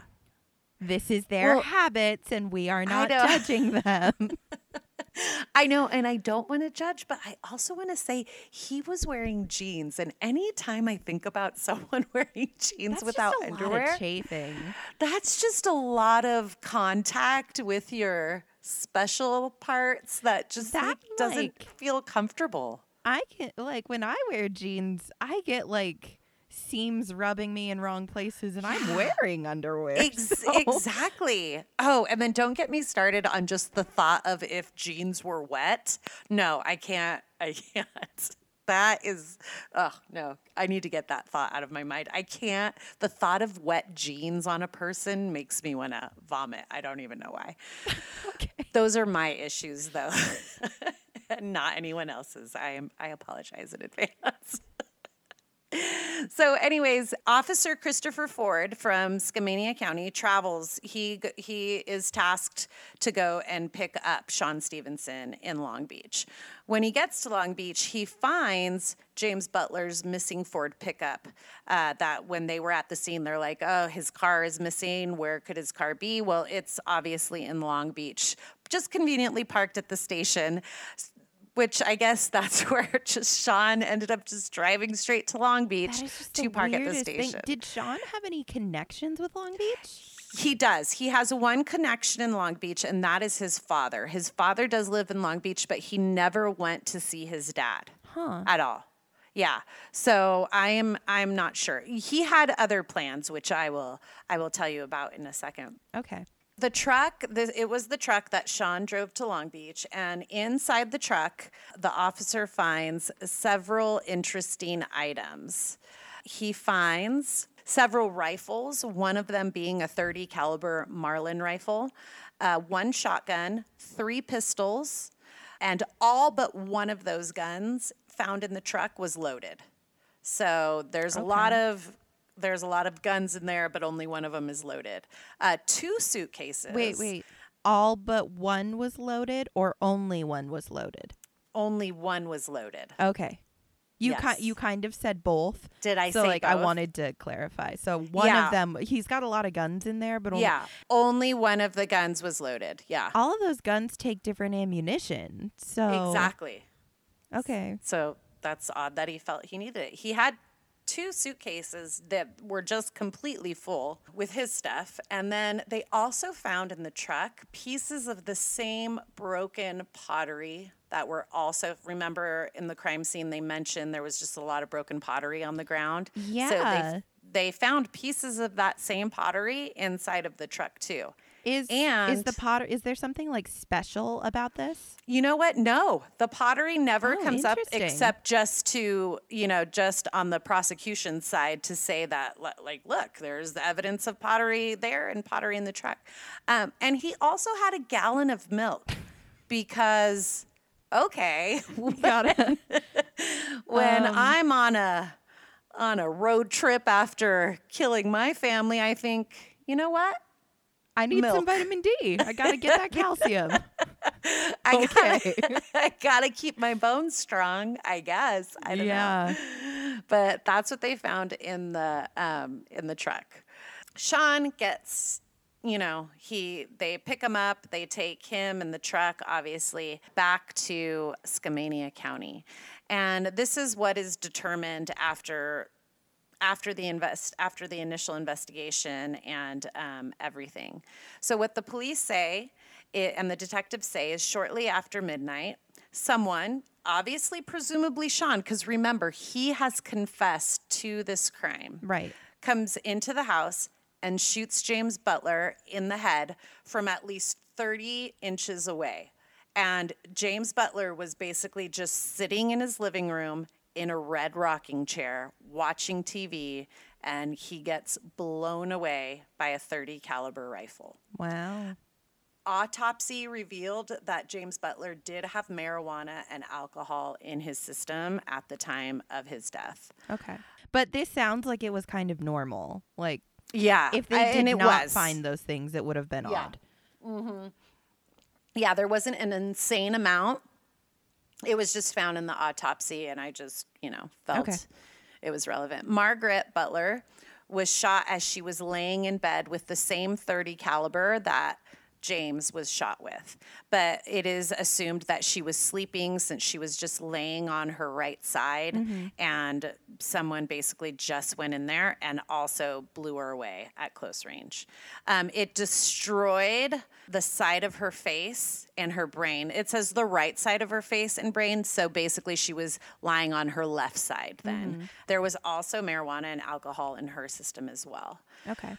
Speaker 2: this is their
Speaker 1: Well,
Speaker 2: habits, and we are not judging them.
Speaker 1: I know, and I don't want to judge, but I also want to say he was wearing jeans, and anytime I think about someone wearing jeans
Speaker 2: That's
Speaker 1: without
Speaker 2: just a
Speaker 1: underwear,
Speaker 2: lot of chafing.
Speaker 1: that's just a lot of contact with your special parts that just
Speaker 2: That,
Speaker 1: like, doesn't
Speaker 2: like-
Speaker 1: feel comfortable.
Speaker 2: I can like when I wear jeans, I get like seams rubbing me in wrong places, and I'm wearing underwear.
Speaker 1: Ex-
Speaker 2: so-
Speaker 1: Exactly. Oh, and then don't get me started on just the thought of if jeans were wet. No, I can't. I can't. That is, oh no, I need to get that thought out of my mind. I can't. The thought of wet jeans on a person makes me want to vomit. I don't even know why.
Speaker 2: Okay.
Speaker 1: Those are my issues, though, not anyone else's. I am. I apologize in advance. So, anyways, Officer Christopher Ford from Skamania County travels. He he is tasked to go and pick up Sean Stevenson in Long Beach. When he gets to Long Beach, he finds James Butler's missing Ford pickup. Uh, that when they were at the scene, they're like, "Oh, his car is missing. Where could his car be?" Well, it's obviously in Long Beach, just conveniently parked at the station which I guess that's where just Sean ended up just driving straight to Long Beach
Speaker 2: That is just
Speaker 1: to park at the
Speaker 2: weirdest thing.
Speaker 1: station.
Speaker 2: Did Sean have any connections with Long Beach?
Speaker 1: He does. He has one connection in Long Beach, and that is his father. His father does live in Long Beach, but he never went to see his dad
Speaker 2: Huh.
Speaker 1: at all. Yeah. So I am I'm not sure. He had other plans, which I will I will tell you about in a second.
Speaker 2: Okay.
Speaker 1: The truck, the, it was the truck that Sean drove to Long Beach. And inside the truck, the officer finds several interesting items. He finds several rifles, one of them being a 30 caliber Marlin rifle. uh, one shotgun, three pistols, and all but one of those guns found in the truck was loaded. So there's a lot of there's a lot of guns in there, but only one of them is loaded. Uh, two suitcases.
Speaker 2: Wait, wait. All but one was loaded, or only one was loaded?
Speaker 1: Only one was loaded.
Speaker 2: Okay. You
Speaker 1: Yes.
Speaker 2: ki- you kind of said both.
Speaker 1: Did I
Speaker 2: so
Speaker 1: say
Speaker 2: like I wanted to clarify. So one
Speaker 1: Yeah.
Speaker 2: of them he's got a lot of guns in there, but only,
Speaker 1: Yeah, only one of the guns was loaded. Yeah,
Speaker 2: all of those guns take different ammunition. So
Speaker 1: exactly.
Speaker 2: Okay.
Speaker 1: So that's odd that he felt he needed it. He had two suitcases that were just completely full with his stuff. And then they also found in the truck pieces of the same broken pottery that were also, remember in the crime scene, they mentioned there was just a lot of broken pottery on the ground.
Speaker 2: Yeah.
Speaker 1: So they, they found pieces of that same pottery inside of the truck too.
Speaker 2: Is
Speaker 1: and is
Speaker 2: the potter is there something like special about this?
Speaker 1: You know what? No, the pottery never
Speaker 2: Oh,
Speaker 1: comes up except just to, you know, just on the prosecution side to say that, like, look, there's the evidence of pottery there and pottery in the truck. Um, and he also had a gallon of milk because, okay,
Speaker 2: Got it.
Speaker 1: when
Speaker 2: Um,
Speaker 1: I'm on a on a road trip after killing my family, I think, you know what?
Speaker 2: I need some vitamin D. I got to get that calcium.
Speaker 1: I
Speaker 2: Okay.
Speaker 1: gotta, I gotta keep my bones strong. I guess. I don't know. but that's what they found in the um, in the truck. Sean gets, you know, he they pick him up, they take him and the truck, obviously, back to Skamania County, and this is what is determined after after the invest after the initial investigation and um, everything. So what the police say it, and the detectives say is shortly after midnight, someone, obviously presumably Sean, because remember he has confessed to this crime,
Speaker 2: Right.
Speaker 1: comes into the house and shoots James Butler in the head from at least 30 inches away. And James Butler was basically just sitting in his living room in a red rocking chair watching TV and he gets blown away by a 30 caliber rifle.
Speaker 2: Wow.
Speaker 1: Autopsy revealed that James Butler did have marijuana and alcohol in his system at the time of his death.
Speaker 2: Okay. But this sounds like it was kind of normal. Like
Speaker 1: Yeah,
Speaker 2: if they did not
Speaker 1: was.
Speaker 2: find those things, it would have been
Speaker 1: Yeah.
Speaker 2: odd. Mm-hmm.
Speaker 1: yeah, there wasn't an insane amount. It was just found in the autopsy, and I just, you know, felt
Speaker 2: Okay.
Speaker 1: it was relevant. Margaret Butler was shot as she was laying in bed with the same 30 caliber that James was shot with. But it is assumed that she was sleeping since she was just laying on her right side and someone basically just went in there and also blew her away at close range. Um, it destroyed the side of her face and her brain. It says the right side of her face and brain. So basically, she was lying on her left side then. There was also marijuana and alcohol in her system as well.
Speaker 2: Okay.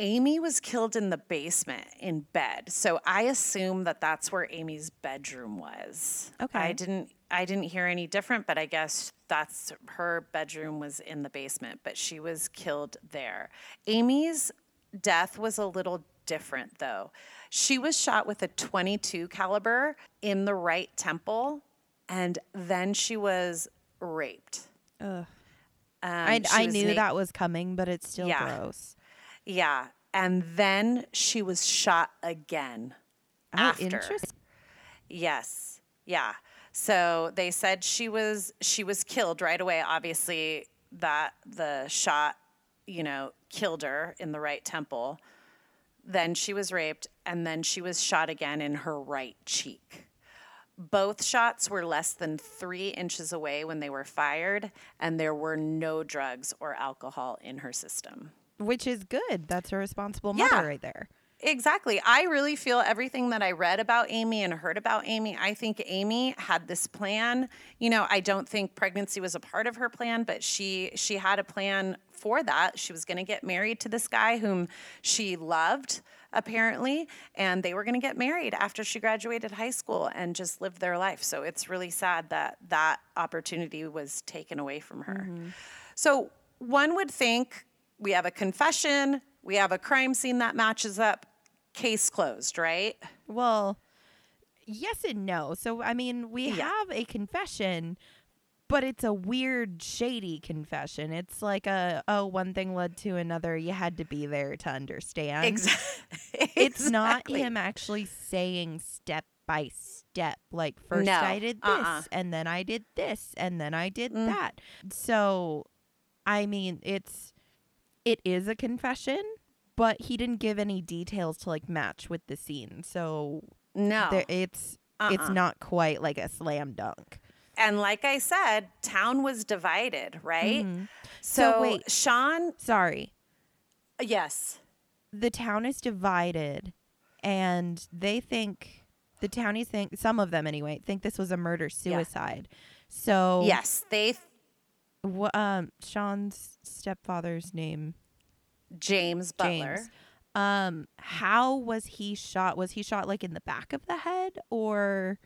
Speaker 1: Amy was killed in the basement in bed. So I assume that that's where Amy's bedroom was.
Speaker 2: Okay.
Speaker 1: I didn't I didn't hear any different, but I guess that's her bedroom was in the basement, but she was killed there. Amy's death was a little different though. She was shot with a 22 caliber in the right temple and then she was raped.
Speaker 2: Ugh.
Speaker 1: Um,
Speaker 2: I, I
Speaker 1: was
Speaker 2: knew
Speaker 1: na-
Speaker 2: that was coming, but it's still
Speaker 1: Yeah.
Speaker 2: gross.
Speaker 1: Yeah. And then she was shot again.
Speaker 2: Oh,
Speaker 1: After.
Speaker 2: interesting.
Speaker 1: Yes. Yeah. So they said she was she was killed right away. Obviously, that the shot, you know, killed her in the right temple. Then she was raped, and then she was shot again in her right cheek. Both shots were less than three inches away when they were fired, and there were no drugs or alcohol in her system.
Speaker 2: Which is good. That's a responsible
Speaker 1: Yeah.
Speaker 2: mother right there.
Speaker 1: Exactly. I really feel everything that I read about Amy and heard about Amy. I think Amy had this plan. You know, I don't think pregnancy was a part of her plan, but she she had a plan for that. She was going to get married to this guy whom she loved apparently, and they were going to get married after she graduated high school and just live their life. So it's really sad that that opportunity was taken away from her. Mm-hmm. So one would think we have a confession, we have a crime scene that matches up. case closed, right?
Speaker 2: Well, yes and no. So I mean, we
Speaker 1: Yeah.
Speaker 2: have a confession, but it's a weird, shady confession. It's like a oh, one thing led to another. You had to be there to understand.
Speaker 1: Exactly.
Speaker 2: It's not him actually saying step by step. Like first
Speaker 1: No.
Speaker 2: I did this,
Speaker 1: Uh-uh.
Speaker 2: and then I did this, and then I did
Speaker 1: Mm.
Speaker 2: that. So, I mean, it's it is a confession. But he didn't give any details to like match with the scene, so
Speaker 1: No.
Speaker 2: there, it's it's
Speaker 1: Uh-uh.
Speaker 2: not quite like a slam dunk.
Speaker 1: and like I said, town was divided, right?
Speaker 2: Mhm.
Speaker 1: So,
Speaker 2: So wait.
Speaker 1: Sean,
Speaker 2: Sorry,
Speaker 1: yes.
Speaker 2: the town is divided, and they think the townies think some of them anyway think this was a murder suicide. So
Speaker 1: Yes, they
Speaker 2: wha- um, Sean's stepfather's name
Speaker 1: James Butler.
Speaker 2: James. Um, how was he shot? Was he shot like in the back of the head or?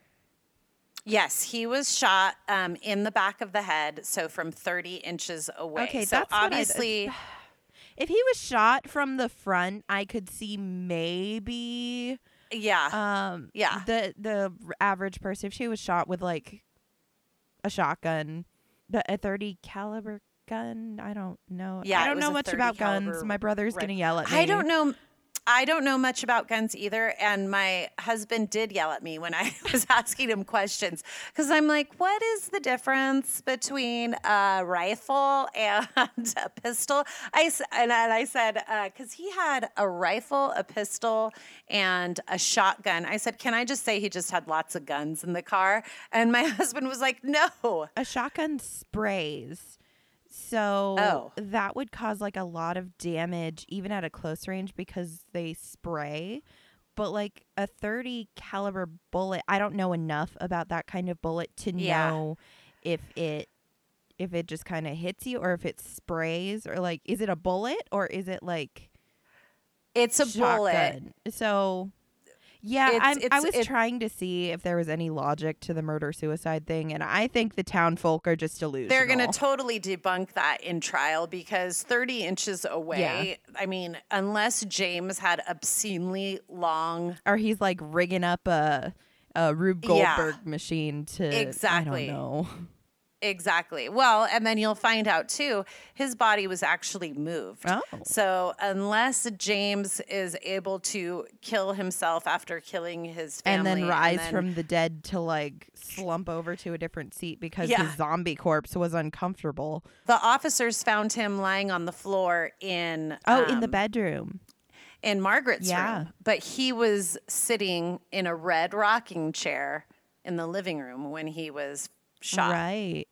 Speaker 1: Yes, he was shot um, in the back of the head, so from 30 inches away.
Speaker 2: Okay,
Speaker 1: so
Speaker 2: that's
Speaker 1: obviously,
Speaker 2: If he was shot from the front, I could see maybe
Speaker 1: yeah,
Speaker 2: um
Speaker 1: Yeah.
Speaker 2: the the average person if she was shot with like a shotgun, a 30 caliber gun, I don't know.
Speaker 1: Yeah,
Speaker 2: I don't know much about guns. My brother's to yell at me.
Speaker 1: I don't know. I don't know much about guns either. And my husband did yell at me when I was asking him questions because I'm like, what is the difference between a rifle and a pistol? I, and I said, uh, because he had a rifle, a pistol, and a shotgun. I said, can I just say he just had lots of guns in the car? And my husband was like, no.
Speaker 2: A shotgun sprays. So
Speaker 1: Oh.
Speaker 2: that would cause like a lot of damage even at a close range because they spray. But like a 30 caliber bullet, I don't know enough about that kind of bullet to
Speaker 1: Yeah.
Speaker 2: know if it if it just kind of hits you or if it sprays or like is it a bullet or is it like
Speaker 1: It's a bullet.
Speaker 2: shotgun? So yeah,
Speaker 1: It's-
Speaker 2: I'm, I was trying to see if there was any logic to the murder suicide thing, and I think the town folk are just delusional.
Speaker 1: They're going to totally debunk that in trial because 30 inches away, yeah. I mean, unless James had obscenely long.
Speaker 2: or he's like rigging up a a Rube
Speaker 1: Yeah.
Speaker 2: Goldberg machine to
Speaker 1: Exactly.
Speaker 2: I don't know.
Speaker 1: Exactly. Well, and then you'll find out too, his body was actually moved.
Speaker 2: Oh.
Speaker 1: So, unless James is able to kill himself after killing his family, And
Speaker 2: then rise
Speaker 1: then-
Speaker 2: from the dead to like slump over to a different seat because
Speaker 1: Yeah.
Speaker 2: his zombie corpse was uncomfortable.
Speaker 1: the officers found him lying on the floor in
Speaker 2: Oh, in the
Speaker 1: um,
Speaker 2: bedroom.
Speaker 1: in Margaret's
Speaker 2: Yeah.
Speaker 1: room, but he was sitting in a red rocking chair in the living room when he was
Speaker 2: Right.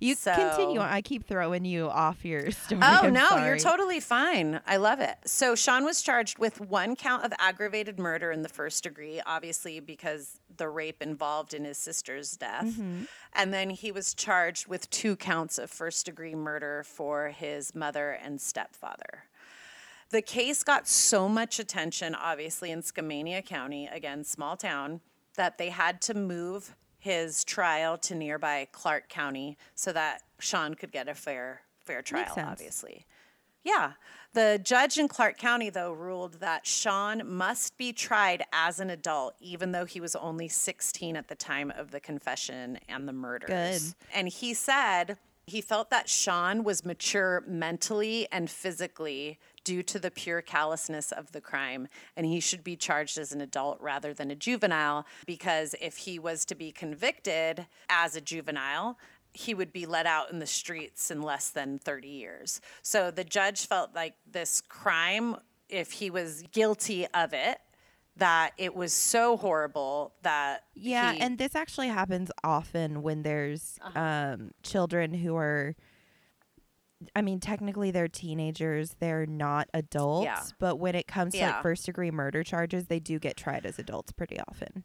Speaker 2: You continue. I keep throwing you off your story.
Speaker 1: Oh
Speaker 2: I'm
Speaker 1: no,
Speaker 2: sorry.
Speaker 1: you're totally fine. I love it. So Sean was charged with one count of aggravated murder in the first degree, obviously because the rape involved in his sister's death.
Speaker 2: Mm-hmm.
Speaker 1: And then he was charged with two counts of first degree murder for his mother and stepfather. The case got so much attention, obviously, in Skamania County, again, small town, that they had to move his trial to nearby Clark County so that Sean could get a fair fair trial, obviously. Yeah. The judge in Clark County, though, ruled that Sean must be tried as an adult, even though he was only 16 at the time of the confession and the murders.
Speaker 2: Good.
Speaker 1: And he said he felt that Sean was mature mentally and physically due to the pure callousness of the crime, and he should be charged as an adult rather than a juvenile, because if he was to be convicted as a juvenile, he would be let out in the streets in less than 30 years. So the judge felt like this crime, if he was guilty of it, that it was so horrible that
Speaker 2: Yeah,
Speaker 1: he-
Speaker 2: and this actually happens often when there's
Speaker 1: Uh-huh.
Speaker 2: um, children who are. I mean, technically they're teenagers; they're not adults. But when it comes to
Speaker 1: Yeah.
Speaker 2: like first degree murder charges, they do get tried as adults pretty often.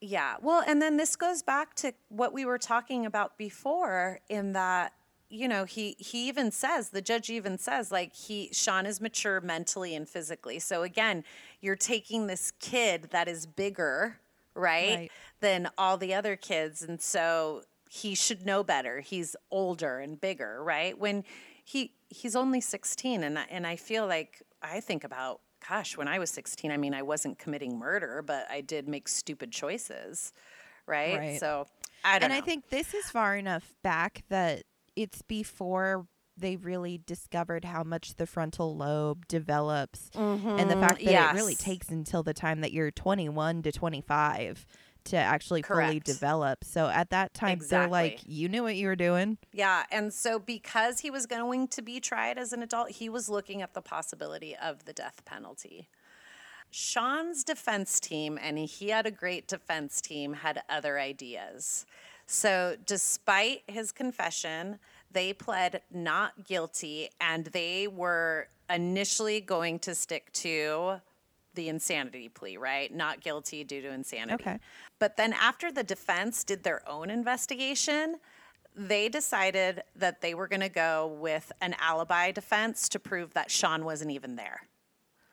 Speaker 1: Yeah. Well, and then this goes back to what we were talking about before in that you know, he he even says, the judge even says like he Sean is mature mentally and physically. So again, you're taking this kid that is bigger, right?
Speaker 2: Right.
Speaker 1: than all the other kids and so he should know better. He's older and bigger, right? When he he's only 16 and I, and I feel like I think about gosh, when I was 16, I mean, I wasn't committing murder, but I did make stupid choices, right?
Speaker 2: Right.
Speaker 1: So I don't
Speaker 2: and
Speaker 1: know.
Speaker 2: I think this is far enough back that it's before they really discovered how much the frontal lobe develops and the mm-hmm. fact that it really takes until the time that you're 21 to 25 to actually fully develop. So at that time they're like
Speaker 1: Exactly.
Speaker 2: you knew what you were doing.
Speaker 1: Yeah, and so because he was going to be tried as an adult, he was looking at the possibility of the death penalty. Sean's defense team, and he had a great defense team, had other ideas. So, despite his confession, they pled not guilty and they were initially going to stick to the insanity plea, right? Not guilty due to insanity.
Speaker 2: Okay.
Speaker 1: But then after the defense did their own investigation, they decided that they were going to go with an alibi defense to prove that Sean wasn't even there.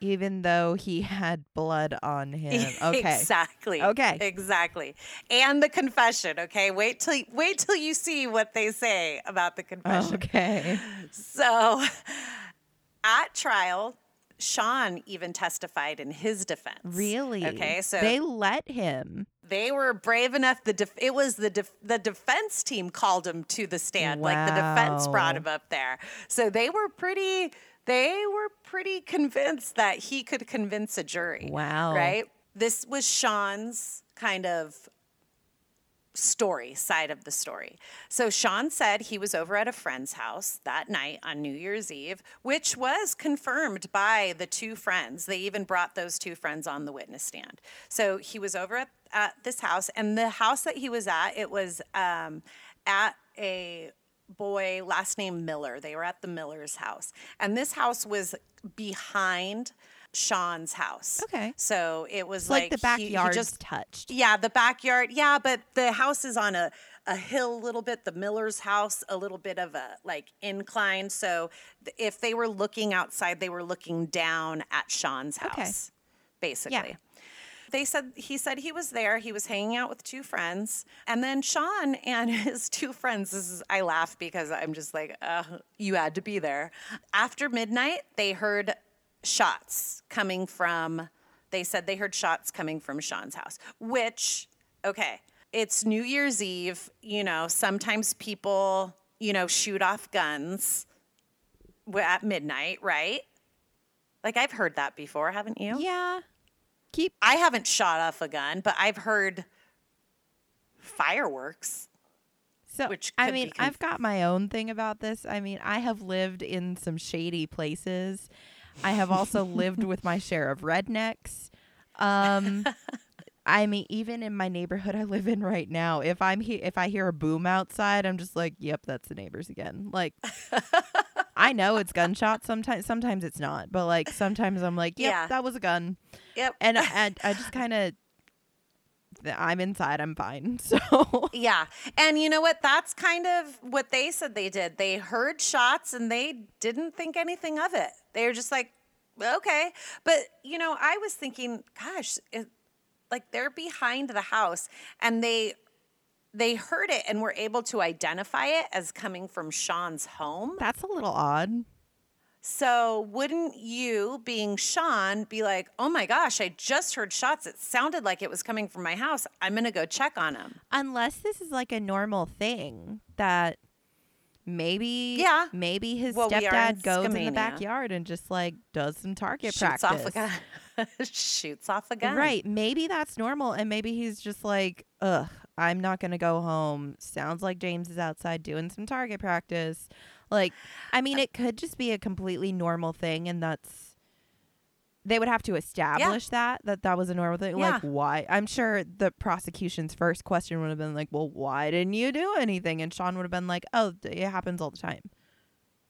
Speaker 2: Even though he had blood on him. Okay.
Speaker 1: exactly.
Speaker 2: Okay.
Speaker 1: Exactly. And the confession. Okay. Wait till wait till you see what they say about the confession.
Speaker 2: Okay.
Speaker 1: So, at trial, Sean even testified in his defense.
Speaker 2: Really?
Speaker 1: Okay. So
Speaker 2: they let him.
Speaker 1: They were brave enough. The def- it was the def- the defense team called him to the stand. Like the defense brought him up there. So they were pretty. They were pretty convinced that he could convince a jury.
Speaker 2: Wow.
Speaker 1: Right. This was Sean's kind of story side of the story. So Sean said he was over at a friend's house that night on New Year's Eve, which was confirmed by the two friends. They even brought those two friends on the witness stand. So he was over at, at this house, and the house that he was at, it was um, at a boy last name Miller. They were at the Miller's house, and this house was behind. Sean's house.
Speaker 2: Okay.
Speaker 1: So it was
Speaker 2: It's like, the
Speaker 1: he- he
Speaker 2: backyard
Speaker 1: just
Speaker 2: touched.
Speaker 1: yeah, the backyard. Yeah, but the house is on a, a hill a little bit. The Miller's house, a little bit of a like incline. So th- if they were looking outside, they were looking down at Sean's house,
Speaker 2: Okay.
Speaker 1: basically. Yeah. They said he said he was there. He was hanging out with two friends, and then Sean and his two friends. This is I laugh because I'm just like, uh, you had to be there. After midnight, they heard shots coming from. They said they heard shots coming from Sean's house, which okay, it's New Year's Eve. You know, sometimes people you know shoot off guns at midnight, right? Like I've heard that before, haven't you?
Speaker 2: Yeah. Keep
Speaker 1: I haven't shot off a gun, but I've heard fireworks.
Speaker 2: So
Speaker 1: which
Speaker 2: I mean,
Speaker 1: conf-
Speaker 2: I've got my own thing about this. I mean, I have lived in some shady places. I have also lived with my share of rednecks. Um I mean, even in my neighborhood I live in right now, if I'm he- if I hear a boom outside, I'm just like, "Yep, that's the neighbors again." Like I know it's gunshots sometimes sometimes it's not, but like sometimes I'm like, "Yep,
Speaker 1: Yeah.
Speaker 2: that was a gun."
Speaker 1: Yep.
Speaker 2: And I, I just kind of I'm inside, I'm fine. So
Speaker 1: Yeah. And you know what? That's kind of what they said they did. They heard shots and they didn't think anything of it. They were just like, okay. But, you know, I was thinking, gosh, it, like they're behind the house and they they heard it and were able to identify it as coming from Sean's home.
Speaker 2: that's a little odd.
Speaker 1: So wouldn't you, being Sean, be like, "Oh my gosh, I just heard shots. It sounded like it was coming from my house. I'm gonna go check on him."
Speaker 2: unless this is like a normal thing that maybe
Speaker 1: Yeah.
Speaker 2: maybe his
Speaker 1: Well, we are in
Speaker 2: stepdad goes in the backyard and just like does some target
Speaker 1: Shoots
Speaker 2: practice.
Speaker 1: off a gun. Shoots off a gun.
Speaker 2: Right. Maybe that's normal and maybe he's just like, ugh, I'm not gonna go home. Sounds like James is outside doing some target practice. Like I mean uh it could just be a completely normal thing and that's they would have to establish that that that was a normal thing. Like why? I'm sure the prosecution's first question would have been like, "Well, why didn't you do anything?" And Sean would have been like, "Oh, it happens all the time."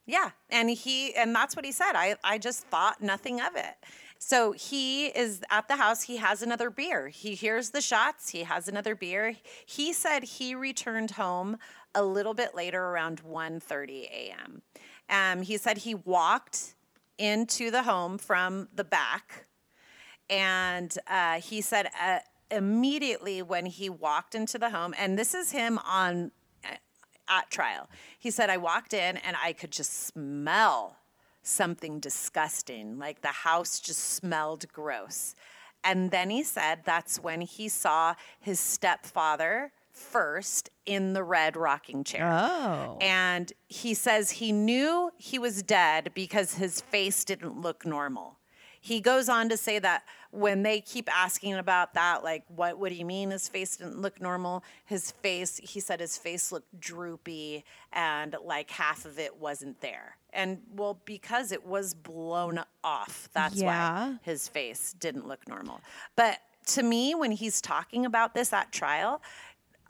Speaker 1: Yeah, and he and that's what he said. I I just thought nothing of it. So he is at the house. He has another beer. He hears the shots. He has another beer. He said he returned home a little bit later, around 1.30 a.m. Um, he said he walked into the home from the back, and uh, he said uh, immediately when he walked into the home, and this is him on at trial. He said, I walked in and I could just smell something disgusting, like the house just smelled gross. And then he said that's when he saw his stepfather first in the red rocking chair.
Speaker 2: Oh.
Speaker 1: And he says he knew he was dead because his face didn't look normal. He goes on to say that when they keep asking about that, like, what, what do you mean his face didn't look normal? His face, he said his face looked droopy and like half of it wasn't there. And well, because it was blown off, that's
Speaker 2: Yeah.
Speaker 1: why his face didn't look normal. But to me, when he's talking about this at trial,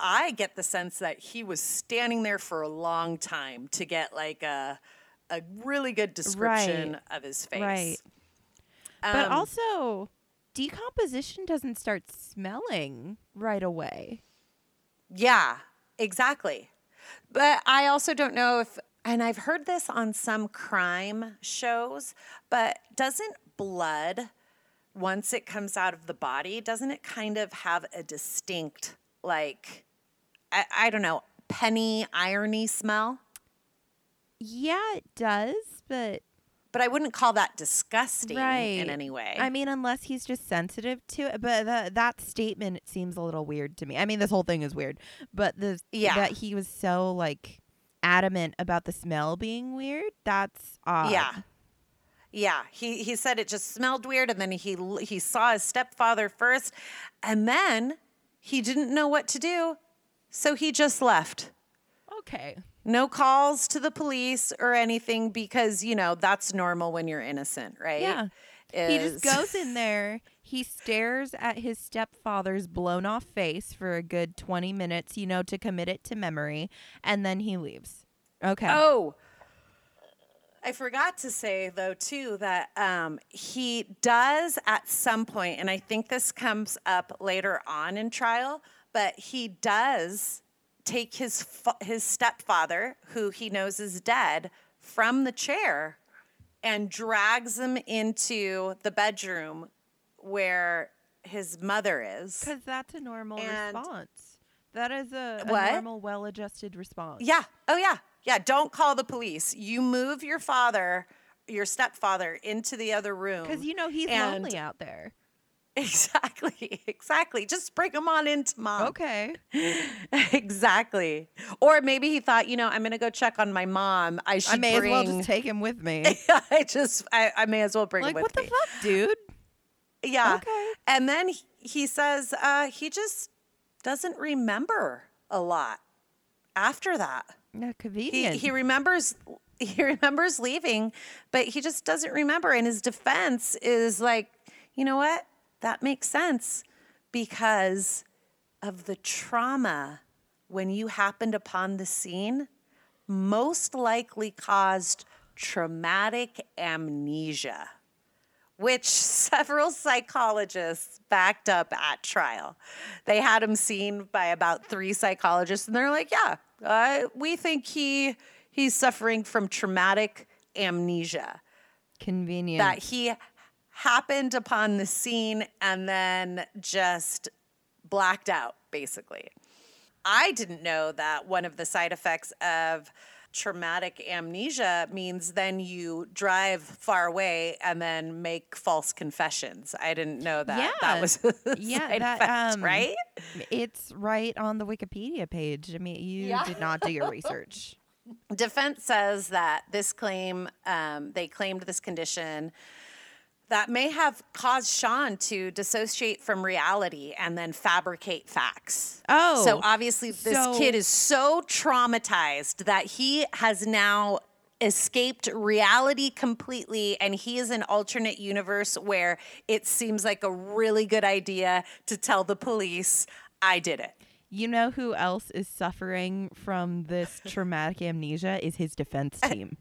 Speaker 1: I get the sense that he was standing there for a long time to get like a a really good description of his face.
Speaker 2: Right. But
Speaker 1: Um,
Speaker 2: also, decomposition doesn't start smelling right away.
Speaker 1: Yeah, exactly. But I also don't know if, and I've heard this on some crime shows, but doesn't blood, once it comes out of the body, doesn't it kind of have a distinct, like, I, I don't know, penny irony smell?
Speaker 2: Yeah, it does, but
Speaker 1: But I wouldn't call that disgusting
Speaker 2: right
Speaker 1: in any way.
Speaker 2: I mean, unless he's just sensitive to it. But the, that statement seems a little weird to me. I mean, this whole thing is weird, but the
Speaker 1: Yeah.
Speaker 2: that he was so like adamant about the smell being weird. That's odd.
Speaker 1: Yeah. Yeah, he he said it just smelled weird and then he he saw his stepfather first and then he didn't know what to do. So he just left.
Speaker 2: Okay.
Speaker 1: No calls to the police or anything because, you know, that's normal when you're innocent, right?
Speaker 2: Yeah. He just goes in there. He stares at his stepfather's blown off face for a good 20 minutes, you know, to commit it to memory, and then he leaves. Okay.
Speaker 1: Oh, I forgot to say though too that um, he does at some point, and I think this comes up later on in trial, but he does take his his stepfather, who he knows is dead, from the chair, and drags him into the bedroom where his mother is.
Speaker 2: Because that's a normal
Speaker 1: And-
Speaker 2: response. That is a, a normal, well adjusted response.
Speaker 1: Yeah. Oh, yeah. Yeah. Don't call the police. You move your father, your stepfather, into the other room.
Speaker 2: Because, you know, he's lonely out there.
Speaker 1: Exactly. Exactly. Just bring him on into mom.
Speaker 2: Okay.
Speaker 1: exactly. Or maybe he thought, you know, I'm going to go check on my mom. I should
Speaker 2: I may
Speaker 1: bring.
Speaker 2: as well just take him with me.
Speaker 1: I just, I, I may as well bring
Speaker 2: like,
Speaker 1: him with me.
Speaker 2: what the
Speaker 1: me.
Speaker 2: fuck, dude?
Speaker 1: Yeah.
Speaker 2: Okay.
Speaker 1: And then he, he says uh, he just doesn't remember a lot after that.
Speaker 2: No,
Speaker 1: he,
Speaker 2: convenient.
Speaker 1: he remembers he remembers leaving but he just doesn't remember and his defense is like you know what that makes sense because of the trauma when you happened upon the scene most likely caused traumatic amnesia which several psychologists backed up at trial. They had him seen by about three psychologists, and they're like, "Yeah, uh, we think he he's suffering from traumatic amnesia.
Speaker 2: convenient.
Speaker 1: That he happened upon the scene and then just blacked out, basically." I didn't know that one of the side effects of traumatic amnesia means then you drive far away and then make false confessions. I didn't know that.
Speaker 2: Yeah.
Speaker 1: That was
Speaker 2: Yeah,
Speaker 1: side
Speaker 2: that,
Speaker 1: effect,
Speaker 2: um,
Speaker 1: right?
Speaker 2: it's right on the Wikipedia page. I mean, you
Speaker 1: Yeah.
Speaker 2: did not do your research.
Speaker 1: Defense says that this claim, um, they claimed this condition that may have caused Sean to dissociate from reality and then fabricate facts.
Speaker 2: Oh,
Speaker 1: So obviously, this
Speaker 2: so-
Speaker 1: kid is so traumatized that he has now escaped reality completely and he is an alternate universe where it seems like a really good idea to tell the police I did it.
Speaker 2: You know who else is suffering from this traumatic amnesia is his defense team.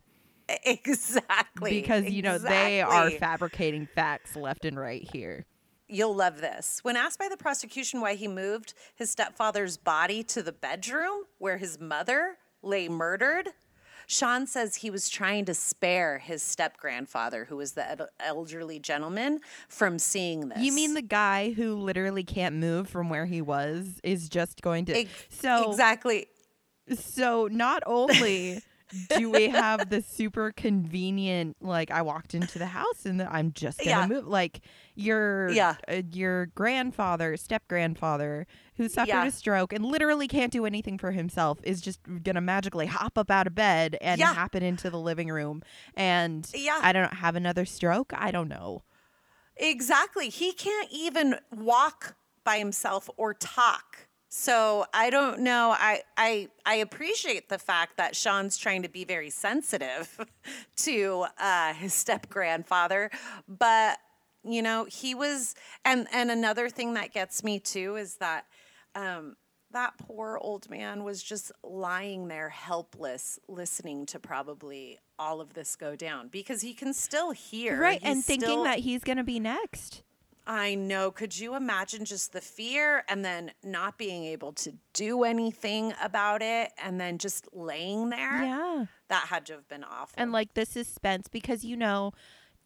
Speaker 1: Exactly.
Speaker 2: because you know they are fabricating facts left and right here.
Speaker 1: You'll love this. When asked by the prosecution why he moved his stepfather's body to the bedroom where his mother lay murdered, Sean says he was trying to spare his step grandfather, who was the ed- elderly gentleman, from seeing this.
Speaker 2: You mean the guy who literally can't move from where he was is just going to
Speaker 1: Ex-
Speaker 2: so
Speaker 1: exactly?
Speaker 2: so not only do we have the super convenient like I walked into the house and I'm just gonna
Speaker 1: Yeah.
Speaker 2: move like your
Speaker 1: Yeah.
Speaker 2: uh, your grandfather step grandfather who suffered
Speaker 1: Yeah.
Speaker 2: a stroke and literally can't do anything for himself is just gonna magically hop up out of bed and
Speaker 1: Yeah.
Speaker 2: happen into the living room and
Speaker 1: Yeah.
Speaker 2: I don't have another stroke I don't know
Speaker 1: Exactly. He can't even walk by himself or talk. So I don't know. I I I appreciate the fact that Sean's trying to be very sensitive to uh, his step grandfather, but you know he was. And and another thing that gets me too is that um, that poor old man was just lying there helpless, listening to probably all of this go down because he can still hear.
Speaker 2: right
Speaker 1: He's
Speaker 2: and thinking
Speaker 1: still-
Speaker 2: that he's gonna be next
Speaker 1: I know. Could you imagine just the fear and then not being able to do anything about it and then just laying there?
Speaker 2: yeah
Speaker 1: That had to have been awful.
Speaker 2: and like the suspense because you know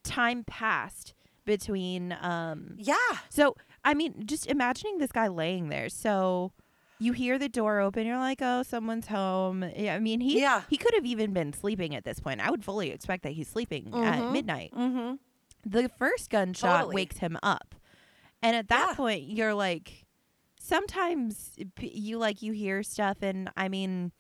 Speaker 2: time passed between um
Speaker 1: yeah.
Speaker 2: so i mean just imagining this guy laying there so you hear the door open you're like oh someone's home yeah i mean he
Speaker 1: Yeah.
Speaker 2: he could have even been sleeping at this point i would fully expect that he's sleeping at
Speaker 1: Mhm.
Speaker 2: midnight
Speaker 1: Mm-hmm.
Speaker 2: The first gunshot
Speaker 1: Totally.
Speaker 2: wakes him up and at that
Speaker 1: Yeah.
Speaker 2: point you're like sometimes you like you hear stuff and i mean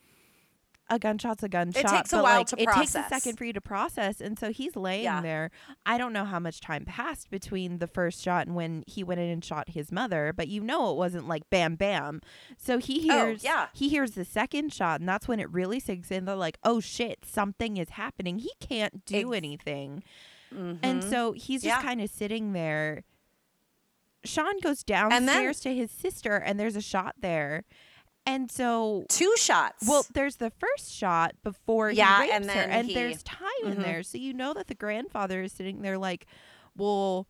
Speaker 2: a gunshot's a gunshot It
Speaker 1: takes a while
Speaker 2: like
Speaker 1: to process.
Speaker 2: it takes a second for you to process and so he's laying
Speaker 1: Yeah.
Speaker 2: there i don't know how much time passed between the first shot and when he went in and shot his mother but you know it wasn't like bam bam so he
Speaker 1: Oh,
Speaker 2: hears
Speaker 1: yeah.
Speaker 2: he hears the second shot and that's when it really sinks in they're like oh shit something is happening he can't do
Speaker 1: Ex-
Speaker 2: anything and so he's just
Speaker 1: Yeah.
Speaker 2: kind of sitting there. Sean goes
Speaker 1: then-
Speaker 2: downstairs to his sister, and there's a shot there. And so,
Speaker 1: two shots.
Speaker 2: well, there's the first shot before
Speaker 1: Yeah,
Speaker 2: he rapes
Speaker 1: and
Speaker 2: her, and
Speaker 1: he-
Speaker 2: there's time in
Speaker 1: Mhm.
Speaker 2: there, so you know that the grandfather is sitting there like, well.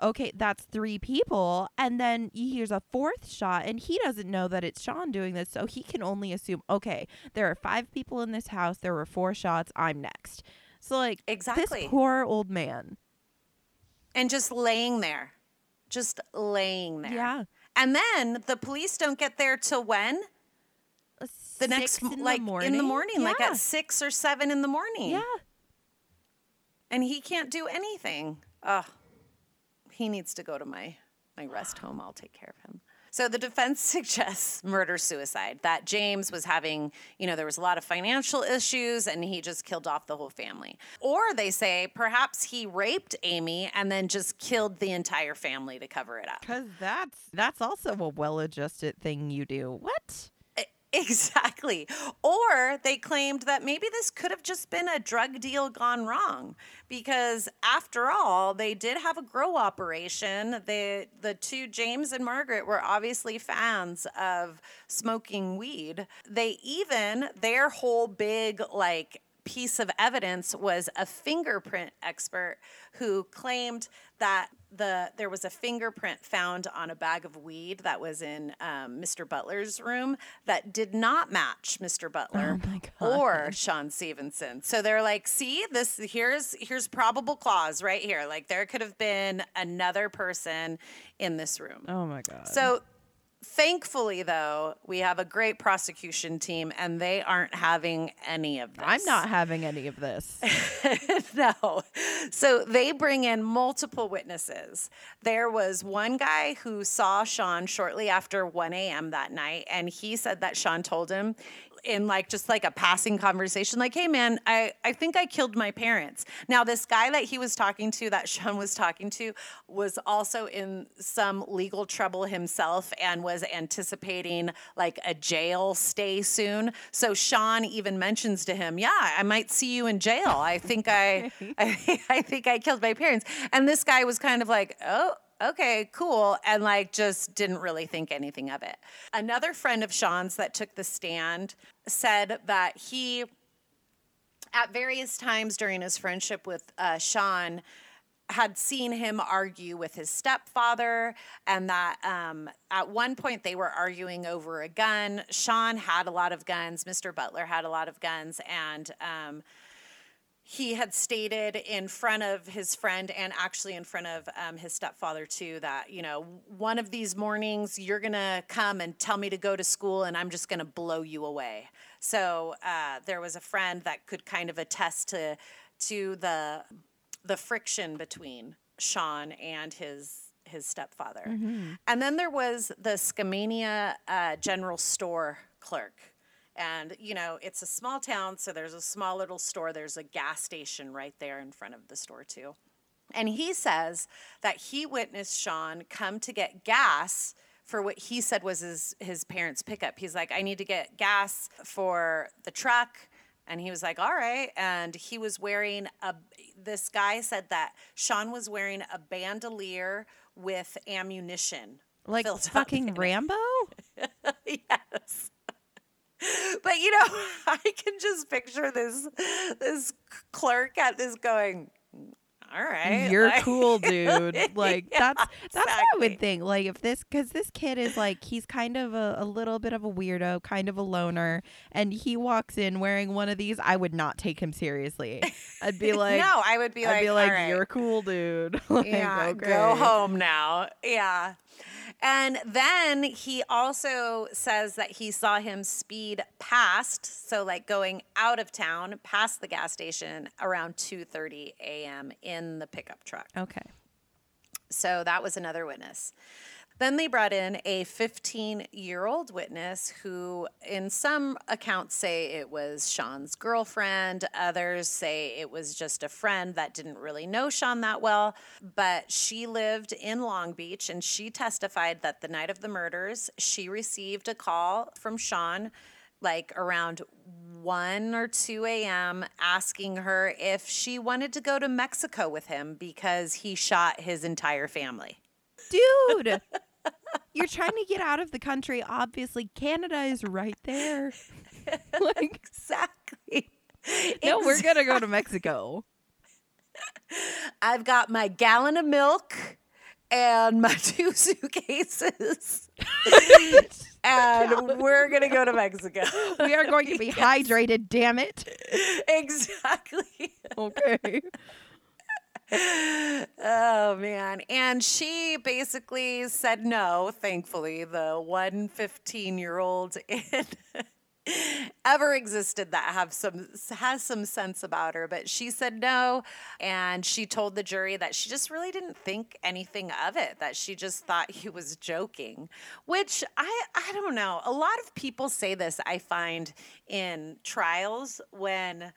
Speaker 2: Okay, that's three people. And then he hears a fourth shot, and he doesn't know that it's Sean doing this. So he can only assume, okay, there are five people in this house. There were four shots. I'm next. So, like,
Speaker 1: Exactly.
Speaker 2: this poor old man.
Speaker 1: and just laying there. Just laying there.
Speaker 2: Yeah.
Speaker 1: And then the police don't get there till when? Uh, the next,
Speaker 2: Six in
Speaker 1: like
Speaker 2: the morning.
Speaker 1: in the morning, like at six or seven in the morning.
Speaker 2: yeah.
Speaker 1: and he can't do anything. Ugh. He needs to go to my my rest home. I'll take care of him. So the defense suggests murder suicide that James was having, you know, there was a lot of financial issues and he just killed off the whole family. Or they say perhaps he raped Amy and then just killed the entire family to cover it up.
Speaker 2: Cause that's that's also a well-adjusted thing you do. What?
Speaker 1: Exactly. Or they claimed that maybe this could have just been a drug deal gone wrong because after all, they did have a grow operation. The the two James and Margaret were obviously fans of smoking weed. They even their whole big like piece of evidence was a fingerprint expert who claimed that the there was a fingerprint found on a bag of weed that was in um, Mr. Butler's room that did not match Mr. Butler
Speaker 2: Oh
Speaker 1: or Sean Stevenson. So they're like, see, this here's here's probable cause right here. Like there could have been another person in this room.
Speaker 2: Oh my god.
Speaker 1: So thankfully though, we have a great prosecution team and they aren't having any of this.
Speaker 2: I'm not having any of this.
Speaker 1: no. So they bring in multiple witnesses. There was one guy who saw Sean shortly after 1 a.m. that night, and he said that Sean told him in like just like a passing conversation, like, hey man, I, I think I killed my parents. Now, this guy that he was talking to, that Sean was talking to, was also in some legal trouble himself and was anticipating like a jail stay soon. So Sean even mentions to him, yeah, I might see you in jail. I think I, I, I think I killed my parents. And this guy was kind of like, oh, okay, cool. And like just didn't really think anything of it. Another friend of Sean's that took the stand said that he, at various times during his friendship with uh, Sean, had seen him argue with his stepfather, and that um, at one point they were arguing over a gun. Sean had a lot of guns, Mr. Butler had a lot of guns, and um, he had stated in front of his friend and actually in front of um, his stepfather too that you know one of these mornings you're gonna come and tell me to go to school and i'm just gonna blow you away. So uh, there was a friend that could kind of attest to to the the friction between sean and his his stepfather. And then there was the skamania uh, general store clerk and, you know, it's a small town, so there's a small little store. There's a gas station right there in front of the store, too. And he says that he witnessed Sean come to get gas for what he said was his, his parents' pickup. He's like, I need to get gas for the truck. And he was like, all right. And he was wearing a, this guy said that Sean was wearing a bandolier with ammunition.
Speaker 2: Like fucking. Rambo?
Speaker 1: yes. But you know, I can just picture this this clerk at this going, all right.
Speaker 2: You're
Speaker 1: like-
Speaker 2: cool, dude. Like
Speaker 1: Yeah,
Speaker 2: that's that's what I would think. Like if this because this kid is like he's kind of a, a little bit of a weirdo, kind of a loner, and he walks in wearing one of these, I would not take him seriously. I'd be like,
Speaker 1: no, I would be
Speaker 2: I'd
Speaker 1: like,
Speaker 2: be like,
Speaker 1: right.
Speaker 2: you're cool, dude. like,
Speaker 1: yeah, go home now. Yeah. And then he also says that he saw him speed past, so like going out of town past the gas station around 2:30 a.m. in the pickup truck.
Speaker 2: Okay.
Speaker 1: So that was another witness. Then they brought in a 15 year old witness who, in some accounts, say it was Sean's girlfriend. Others say it was just a friend that didn't really know Sean that well. But she lived in Long Beach and she testified that the night of the murders, she received a call from Sean like around 1 or 2 a.m., asking her if she wanted to go to Mexico with him because he shot his entire family.
Speaker 2: Dude, you're trying to get out of the country. Obviously, Canada is right there. like,
Speaker 1: Exactly.
Speaker 2: no, we're going to go to Mexico.
Speaker 1: I've got my gallon of milk and my two suitcases. and we're going to go to Mexico.
Speaker 2: We are going to be hydrated, damn it.
Speaker 1: exactly.
Speaker 2: Okay.
Speaker 1: And she basically said no, thankfully. The one 15 year old in ever existed that have some has some sense about her, but she said no. And she told the jury that she just really didn't think anything of it, that she just thought he was joking. Which I I don't know. A lot of people say this, I find, in trials when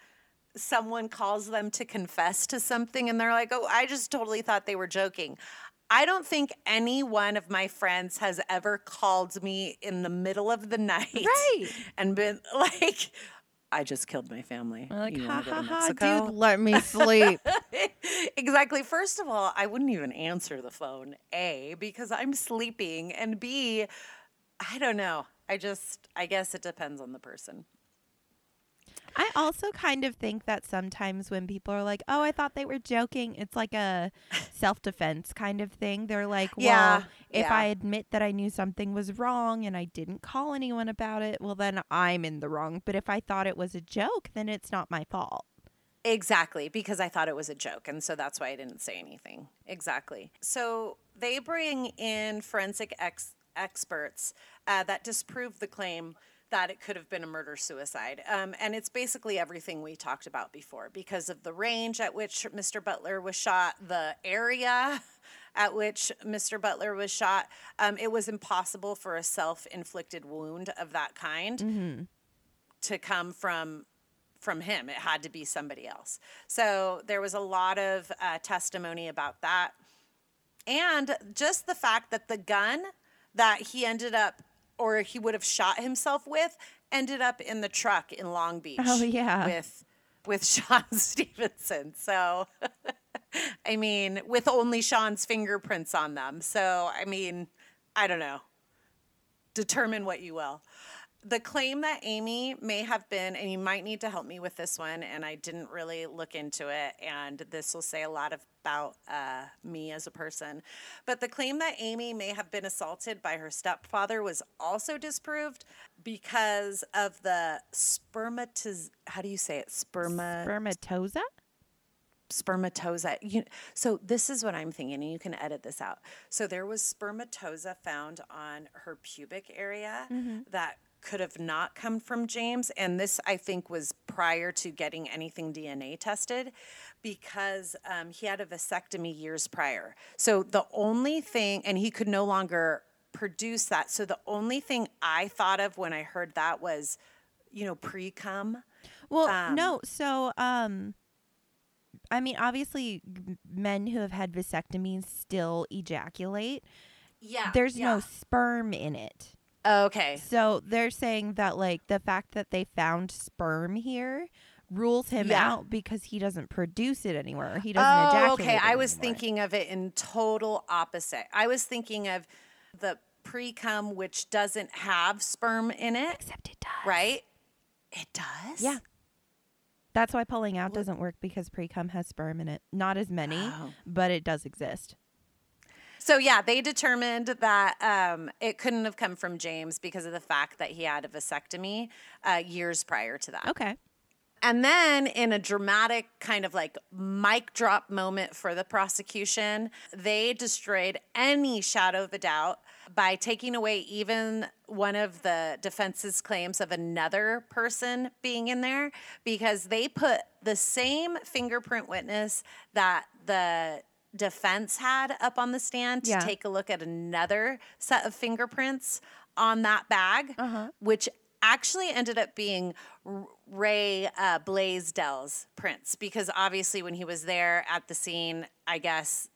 Speaker 1: someone calls them to confess to something and they're like, oh, I just totally thought they were joking. I don't think any one of my friends has ever called me in the middle of the night
Speaker 2: Right.
Speaker 1: and been like, I just killed my family.
Speaker 2: Like,
Speaker 1: You
Speaker 2: ha ha ha,
Speaker 1: Mexico?"
Speaker 2: dude, let me sleep.
Speaker 1: exactly. First of all, I wouldn't even answer the phone, A, because I'm sleeping, and B, I don't know. I just, I guess it depends on the person.
Speaker 2: I also kind of think that sometimes when people are like, "Oh, I thought they were joking," it's like a self-defense kind of thing. They're like, "Well,
Speaker 1: Yeah,
Speaker 2: if
Speaker 1: yeah.
Speaker 2: I admit that I knew something was wrong and I didn't call anyone about it, well then I'm in the wrong. But if I thought it was a joke, then it's not my fault."
Speaker 1: Exactly, because I thought it was a joke. And so that's why I didn't say anything. Exactly. So they bring in forensic ex- experts uh, that disprove the claim that it could have been a murder suicide. Um, and it's basically everything we talked about before because of the range at which Mr. Butler was shot, the area at which Mr. Butler was shot. Um, it was impossible for a self inflicted wound of that kind to come from from him. It had to be somebody else. So there was a lot of uh, testimony about that, and just the fact that the gun that he ended up, or he would have shot himself with, ended up in the truck in Long oh, Beach.
Speaker 2: Oh, yeah.
Speaker 1: with with Sean Stevenson. So. I mean, with only Sean's fingerprints on them. So, I mean, I don't know determine what you will. The claim that Amy may have been, and you might need to help me with this one, and I didn't really look into it, and this will say a lot about uh, me as a person. But the claim that Amy may have been assaulted by her stepfather was also disproved because of the spermatiz. How do you say it? Sperma.
Speaker 2: Spermatosa?
Speaker 1: spermatoza. You, so this is what I'm thinking, and you can edit this out. So there was spermatoza found on her pubic area that could have not come from James, and this I think was prior to getting anything DNA tested, because um, he had a vasectomy years prior. So the only thing, and he could no longer produce that. So the only thing I thought of when I heard that was, you know, pre cum.
Speaker 2: Well,
Speaker 1: Um,
Speaker 2: no. So, um, I mean, obviously, men who have had vasectomies still ejaculate.
Speaker 1: Yeah.
Speaker 2: There's no sperm in it.
Speaker 1: Oh, okay.
Speaker 2: So they're saying that like the fact that they found sperm here rules him
Speaker 1: Yeah.
Speaker 2: out because he doesn't produce it anywhere. He doesn't
Speaker 1: Oh,
Speaker 2: ejaculate.
Speaker 1: okay. I was
Speaker 2: anymore.
Speaker 1: thinking of it in total opposite. I was thinking of the pre cum, which doesn't have sperm in it,
Speaker 2: except it does.
Speaker 1: right? It does.
Speaker 2: Yeah. That's why pulling out doesn't work because pre cum has sperm in it. Not as many,
Speaker 1: Oh.
Speaker 2: but it does exist.
Speaker 1: So yeah, they determined that um, it couldn't have come from James because of the fact that he had a vasectomy uh, years prior to that.
Speaker 2: Okay.
Speaker 1: And then, in a dramatic kind of like mic drop moment for the prosecution, they destroyed any shadow of a doubt by taking away even one of the defense's claims of another person being in there because they put the same fingerprint witness that the defense had up on the stand to
Speaker 2: Yeah.
Speaker 1: take a look at another set of fingerprints on that bag,
Speaker 2: Uh-huh.
Speaker 1: which actually ended up being Ray uh, Blaisdell's prints because obviously when he was there at the scene, I guess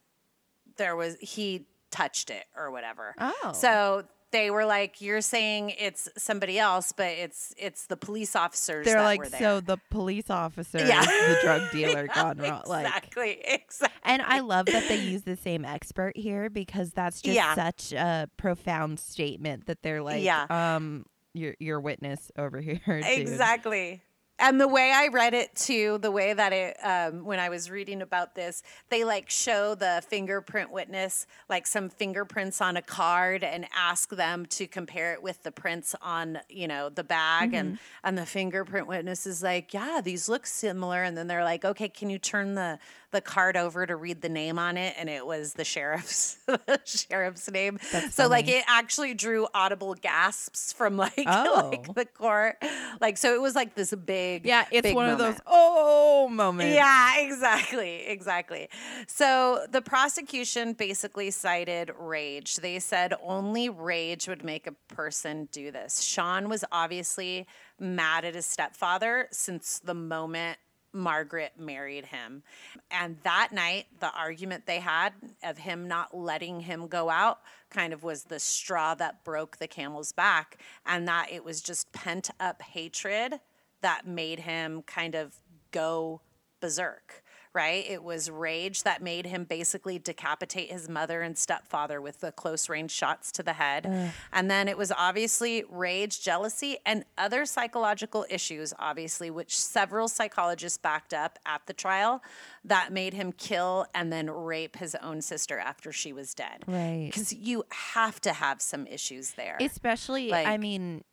Speaker 1: there was he touched it or whatever.
Speaker 2: Oh.
Speaker 1: So they were like, "You're saying it's somebody else, but it's it's the police officers."
Speaker 2: They're
Speaker 1: that
Speaker 2: like,
Speaker 1: were there.
Speaker 2: so the police officer
Speaker 1: Yeah.
Speaker 2: is the drug dealer gone wrong. Like,
Speaker 1: exactly, exactly.
Speaker 2: and I love that they use the same expert here because that's just
Speaker 1: Yeah.
Speaker 2: such a profound statement that they're like,
Speaker 1: Yeah.
Speaker 2: um, your your witness over here. dude."
Speaker 1: Exactly. And the way I read it too, the way that it, um, when I was reading about this, they like show the fingerprint witness like some fingerprints on a card and ask them to compare it with the prints on, you know, the bag. And and the fingerprint witness is like, yeah, these look similar. And then they're like, okay, can you turn the the card over to read the name on it? And it was the sheriff's the sheriff's name.
Speaker 2: That's
Speaker 1: so like it actually drew audible gasps from like
Speaker 2: Oh.
Speaker 1: like the court. Like so it was like this big
Speaker 2: Yeah, it's
Speaker 1: big
Speaker 2: one of those oh moments.
Speaker 1: Yeah, exactly, exactly. So the prosecution basically cited rage. They said only rage would make a person do this. Sean was obviously mad at his stepfather since the moment Margaret married him. And that night, the argument they had of him not letting him go out kind of was the straw that broke the camel's back, and that it was just pent up hatred that made him kind of go berserk, right? It was rage that made him basically decapitate his mother and stepfather with the close range shots to the head. And then it was obviously rage, jealousy, and other psychological issues, obviously, which several psychologists backed up at the trial that made him kill and then rape his own sister after she was dead.
Speaker 2: Right.
Speaker 1: Because you have to have some issues there.
Speaker 2: Especially,
Speaker 1: like, I
Speaker 2: mean,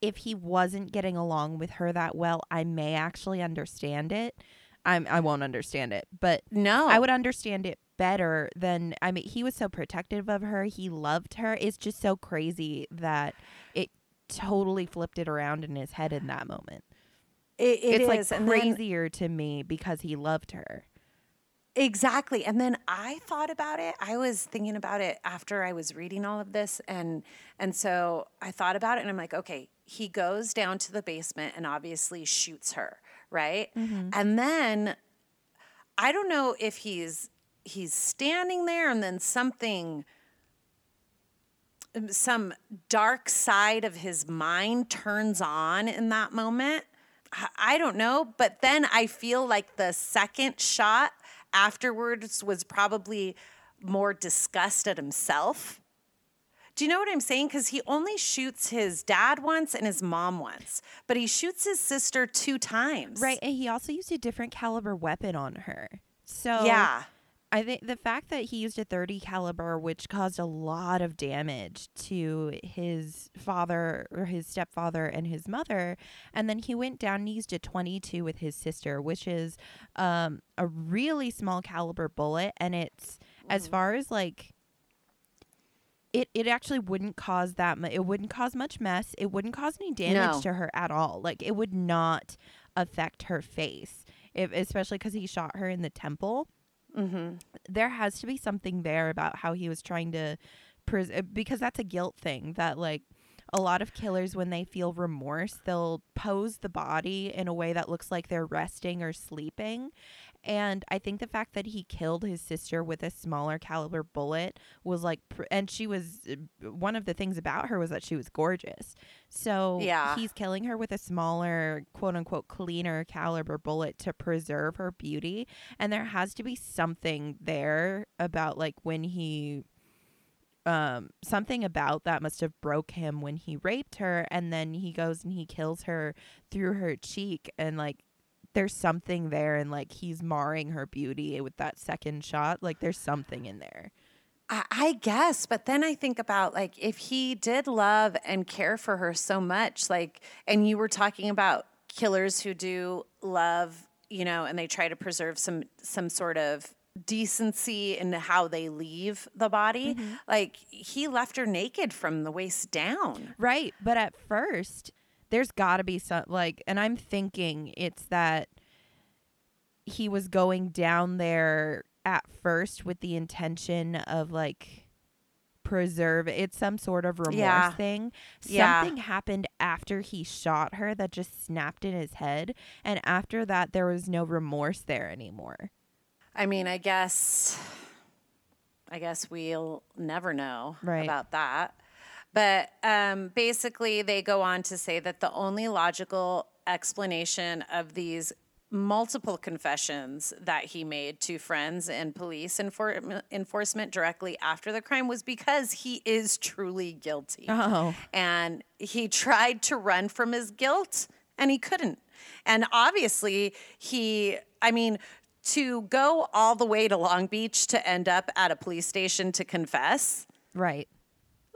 Speaker 2: if he wasn't getting along with her that well, I may actually understand it. I'm I won't understand it, but
Speaker 1: no.
Speaker 2: I would understand it better than I mean, he was so protective of her. He loved her. It's just so crazy that it totally flipped it around in his head in that moment.
Speaker 1: It, it
Speaker 2: it's like
Speaker 1: is, then-
Speaker 2: crazier to me because he loved her.
Speaker 1: Exactly. And then I thought about it. I was thinking about it after I was reading all of this and and so I thought about it and I'm like, okay, he goes down to the basement and obviously shoots her, right? Mm-hmm. And then I don't know if he's he's standing there and then something some dark side of his mind turns on in that moment. I- I don't know, but then I feel like the second shot afterwards was probably more disgust at himself. Do you know what I'm saying? Because he only shoots his dad once and his mom once, but he shoots his sister two times.
Speaker 2: Right, and he also used a different caliber weapon on her. So
Speaker 1: Yeah.
Speaker 2: I think the fact that he used a 30 caliber, which caused a lot of damage to his father or his stepfather and his mother, and then he went down and used a 22 with his sister, which is um, a really small caliber bullet, and it's as far as like. It, it actually wouldn't cause that mu- it wouldn't cause much mess it wouldn't cause any damage
Speaker 1: No.
Speaker 2: to her at all like it would not affect her face if especially because he shot her in the temple
Speaker 1: Mm-hmm.
Speaker 2: there has to be something there about how he was trying to pres- uh, because that's a guilt thing that like a lot of killers when they feel remorse they'll pose the body in a way that looks like they're resting or sleeping and i think the fact that he killed his sister with a smaller caliber bullet was like pr- and she was uh, one of the things about her was that she was gorgeous so
Speaker 1: Yeah.
Speaker 2: he's killing her with a smaller quote unquote cleaner caliber bullet to preserve her beauty and there has to be something there about like when he um something about that must have broke him when he raped her and then he goes and he kills her through her cheek and like there's something there and like he's marring her beauty with that second shot like there's something in there
Speaker 1: I, I guess, but then I think about like if he did love and care for her so much, like, and you were talking about killers who do love, you know, and they try to preserve some some sort of decency in how they leave the body. Mm-hmm. Like he left her naked from the waist down.
Speaker 2: Right. But at first, there's got to be some, like, and I'm thinking it's that he was going down there at first with the intention of, like, preserve it's some sort of remorse
Speaker 1: Yeah.
Speaker 2: thing
Speaker 1: Yeah.
Speaker 2: something happened after he shot her that just snapped in his head and after that there was no remorse there anymore
Speaker 1: I mean, I guess I guess we'll never know
Speaker 2: Right.
Speaker 1: about that. But um, basically, they go on to say that the only logical explanation of these multiple confessions that he made to friends and police enfor- enforcement directly after the crime was because he is truly guilty.
Speaker 2: oh
Speaker 1: And he tried to run from his guilt and he couldn't. And obviously, he, I mean, to go all the way to Long Beach to end up at a police station to confess,
Speaker 2: right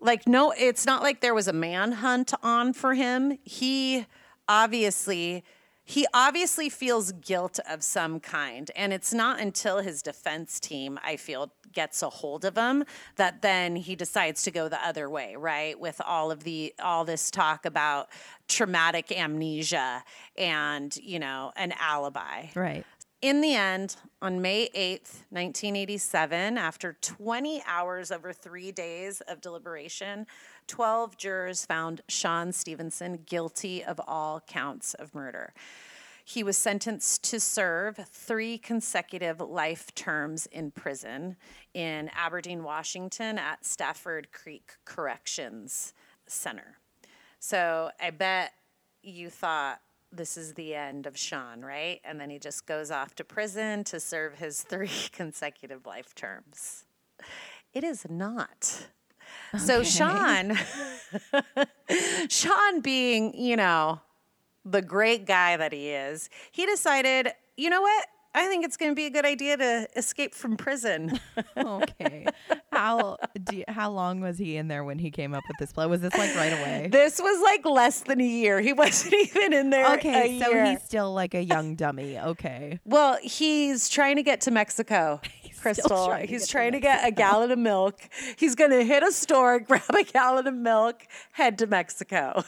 Speaker 1: like, no, it's not like there was a manhunt on for him. He obviously. He obviously feels guilt of some kind. And it's not until his defense team, I feel, gets a hold of him that then he decides to go the other way, right? With all of the all this talk about traumatic amnesia and, you know, an alibi.
Speaker 2: right
Speaker 1: In the end, on May 8th, 1987, after 20 hours over three days of deliberation, 12 jurors found Sean Stevenson guilty of all counts of murder. He was sentenced to serve three consecutive life terms in prison in Aberdeen, Washington at Stafford Creek Corrections Center. So I bet you thought this is the end of Sean, right? And then he just goes off to prison to serve his three consecutive life terms. It is not. So Sean, Sean being, you know, the great guy that he is, he decided, you know what? I think it's going to be a good idea to escape from prison.
Speaker 2: okay how do you, how long was he in there when he came up with this plan was this like right away
Speaker 1: this was like less than a year. He wasn't even in there.
Speaker 2: Okay, so
Speaker 1: year.
Speaker 2: he's still like a young dummy. Okay.
Speaker 1: Well, he's trying to get to Mexico, Crystal.
Speaker 2: trying to
Speaker 1: he's
Speaker 2: get to
Speaker 1: trying to get a gallon of milk. He's going to hit a store, grab a gallon of milk, head to Mexico.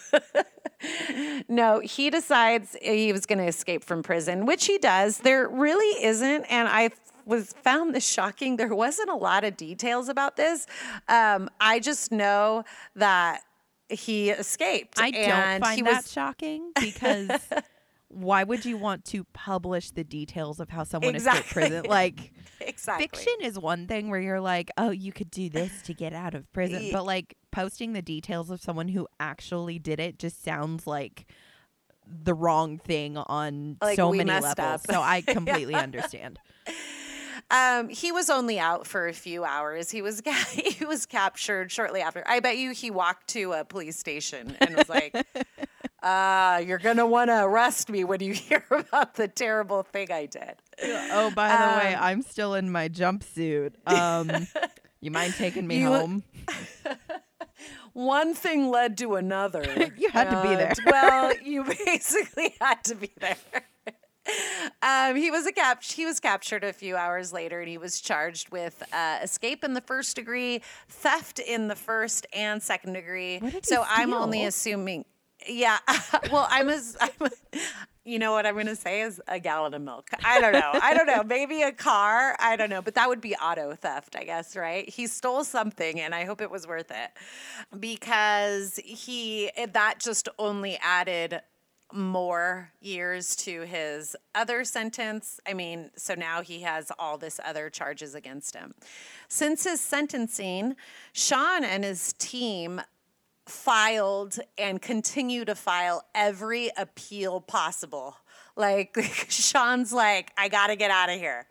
Speaker 1: no, he decides he was going to escape from prison, which he does. There really isn't, and I was found this shocking. There wasn't a lot of details about this. Um, I just know that he escaped.
Speaker 2: I don't find
Speaker 1: he
Speaker 2: that
Speaker 1: was,
Speaker 2: shocking because why would you want to publish the details of how someone escaped
Speaker 1: Exactly.
Speaker 2: prison? Like
Speaker 1: exactly.
Speaker 2: fiction is one thing where you're like, oh, you could do this to get out of prison, but like posting the details of someone who actually did it just sounds like the wrong thing on
Speaker 1: Like,
Speaker 2: so many levels.
Speaker 1: up.
Speaker 2: So I completely understand.
Speaker 1: Um, he was only out for a few hours. He was he was captured shortly after. I bet you he walked to a police station and was like, uh, you're going to want to arrest me when you hear about the terrible thing I did.
Speaker 2: oh, by the way,
Speaker 1: Um,
Speaker 2: I'm still in my jumpsuit. Um, you mind taking me home?
Speaker 1: One thing led to another.
Speaker 2: You had to be there.
Speaker 1: And, well, you basically had to be there. Um, he was a cap- he was captured a few hours later, and he was charged with uh, escape in the first degree, theft in the first and second degree.
Speaker 2: What did he
Speaker 1: so I'm only assuming. Yeah, well, I'm a, I'm a, you know what I'm going to say is a gallon of milk. I don't know. I don't know. Maybe a car. I don't know. But that would be auto theft, I guess, right? He stole something and I hope it was worth it because he, that just only added more years to his other sentence. I mean, so now he has all this other charges against him. Since his sentencing, Sean and his team filed and continue to file every appeal possible. Like Sean's like, I gotta get out of here.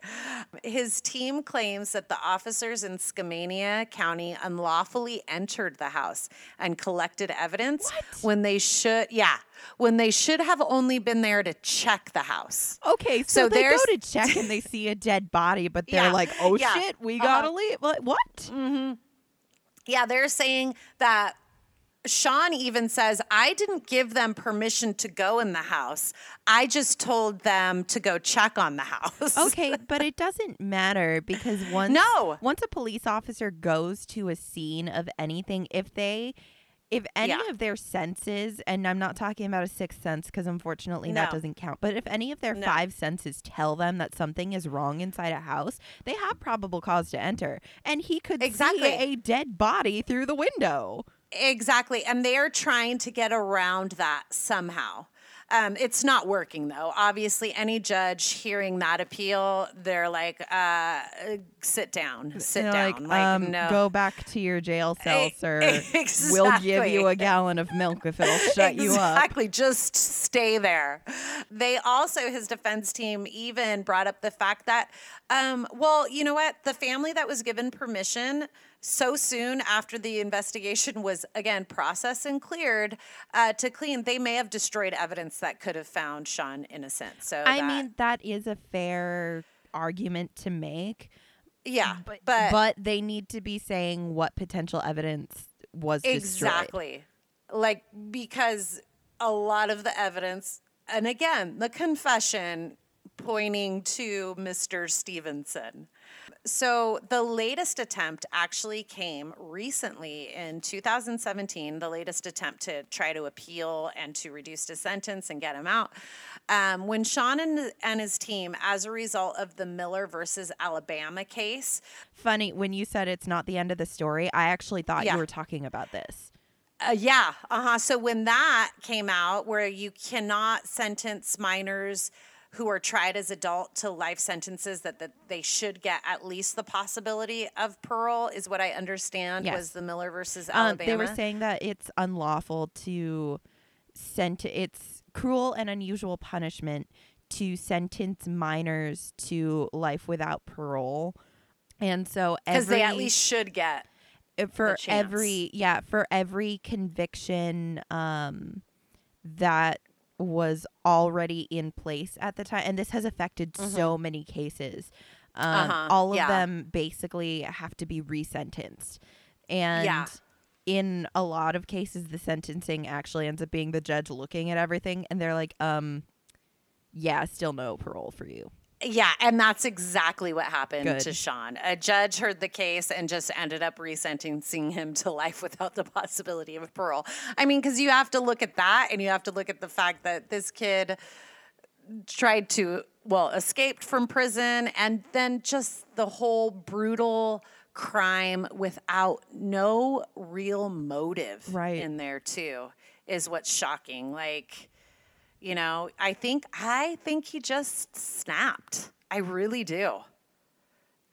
Speaker 1: His team claims that the officers in Skamania County unlawfully entered the house and collected evidence when they should, yeah, when they should have only been there to check the house.
Speaker 2: Okay, so,
Speaker 1: So
Speaker 2: they go to check and they see a dead body, but they're
Speaker 1: Yeah,
Speaker 2: like, "Oh
Speaker 1: yeah,
Speaker 2: shit, we
Speaker 1: uh-huh.
Speaker 2: gotta leave." Like, what?
Speaker 1: Yeah, they're saying that Sean even says, I didn't give them permission to go in the house. I just told them to go check on the house.
Speaker 2: Okay, but it doesn't matter because once
Speaker 1: No.
Speaker 2: once a police officer goes to a scene of anything, if they if any
Speaker 1: Yeah.
Speaker 2: of their senses, and I'm not talking about a sixth sense because unfortunately that doesn't count, but if any of their
Speaker 1: No.
Speaker 2: five senses tell them that something is wrong inside a house, they have probable cause to enter. And he could
Speaker 1: Exactly.
Speaker 2: see a dead body through the window.
Speaker 1: Exactly. And they are trying to get around that somehow. Um, it's not working though. Obviously, any judge hearing that appeal, they're like, uh, sit down, sit
Speaker 2: They're
Speaker 1: down.
Speaker 2: like,
Speaker 1: Like,
Speaker 2: um,
Speaker 1: no.
Speaker 2: go back to your jail cell, sir. We'll give you a gallon of milk if it'll shut you up.
Speaker 1: Exactly. Just stay there. They also, his defense team even brought up the fact that, um, well, you know what? The family that was given permission so soon after the investigation was again processed and cleared uh, to clean, they may have destroyed evidence that could have found Sean innocent. So
Speaker 2: I
Speaker 1: that-
Speaker 2: mean, that is a fair argument to make,
Speaker 1: yeah,
Speaker 2: but,
Speaker 1: but,
Speaker 2: but they need to be saying what potential evidence was destroyed.
Speaker 1: Exactly. Like, because a lot of the evidence, and again, the confession pointing to Mr. Stevenson. So, the latest attempt actually came recently in 2017, the latest attempt to try to appeal and to reduce his sentence and get him out. Um, when Sean and, and his team, as a result of the Miller versus Alabama case,
Speaker 2: Funny when you said it's not the end of the story. I actually thought
Speaker 1: Yeah.
Speaker 2: you were talking about this.
Speaker 1: Uh, yeah, uh huh. So when that came out, where you cannot sentence minors who are tried as adult to life sentences, that, that they should get at least the possibility of parole, is what I understand
Speaker 2: Yes.
Speaker 1: was the Miller versus
Speaker 2: Um, they were saying that it's unlawful to sent. It's cruel and unusual punishment to sentence minors to life without parole. And so
Speaker 1: because they at least should get.
Speaker 2: uh, for every yeah for every conviction um that was already in place at the time and this has affected so many cases. Um,
Speaker 1: Mm-hmm. Uh-huh,
Speaker 2: all of
Speaker 1: yeah.
Speaker 2: them basically have to be resentenced. And in a lot of cases the sentencing actually ends up being the judge looking at everything and they're like um yeah still no parole for you
Speaker 1: Yeah, and that's exactly what happened
Speaker 2: Good.
Speaker 1: to Sean. A judge heard the case and just ended up resentencing him to life without the possibility of parole. I mean, because you have to look at that and you have to look at the fact that this kid tried to, well, escaped from prison and then just the whole brutal crime without no real motive
Speaker 2: Right.
Speaker 1: in there, too, is what's shocking. Like, you know, I think I think he just snapped. I really do.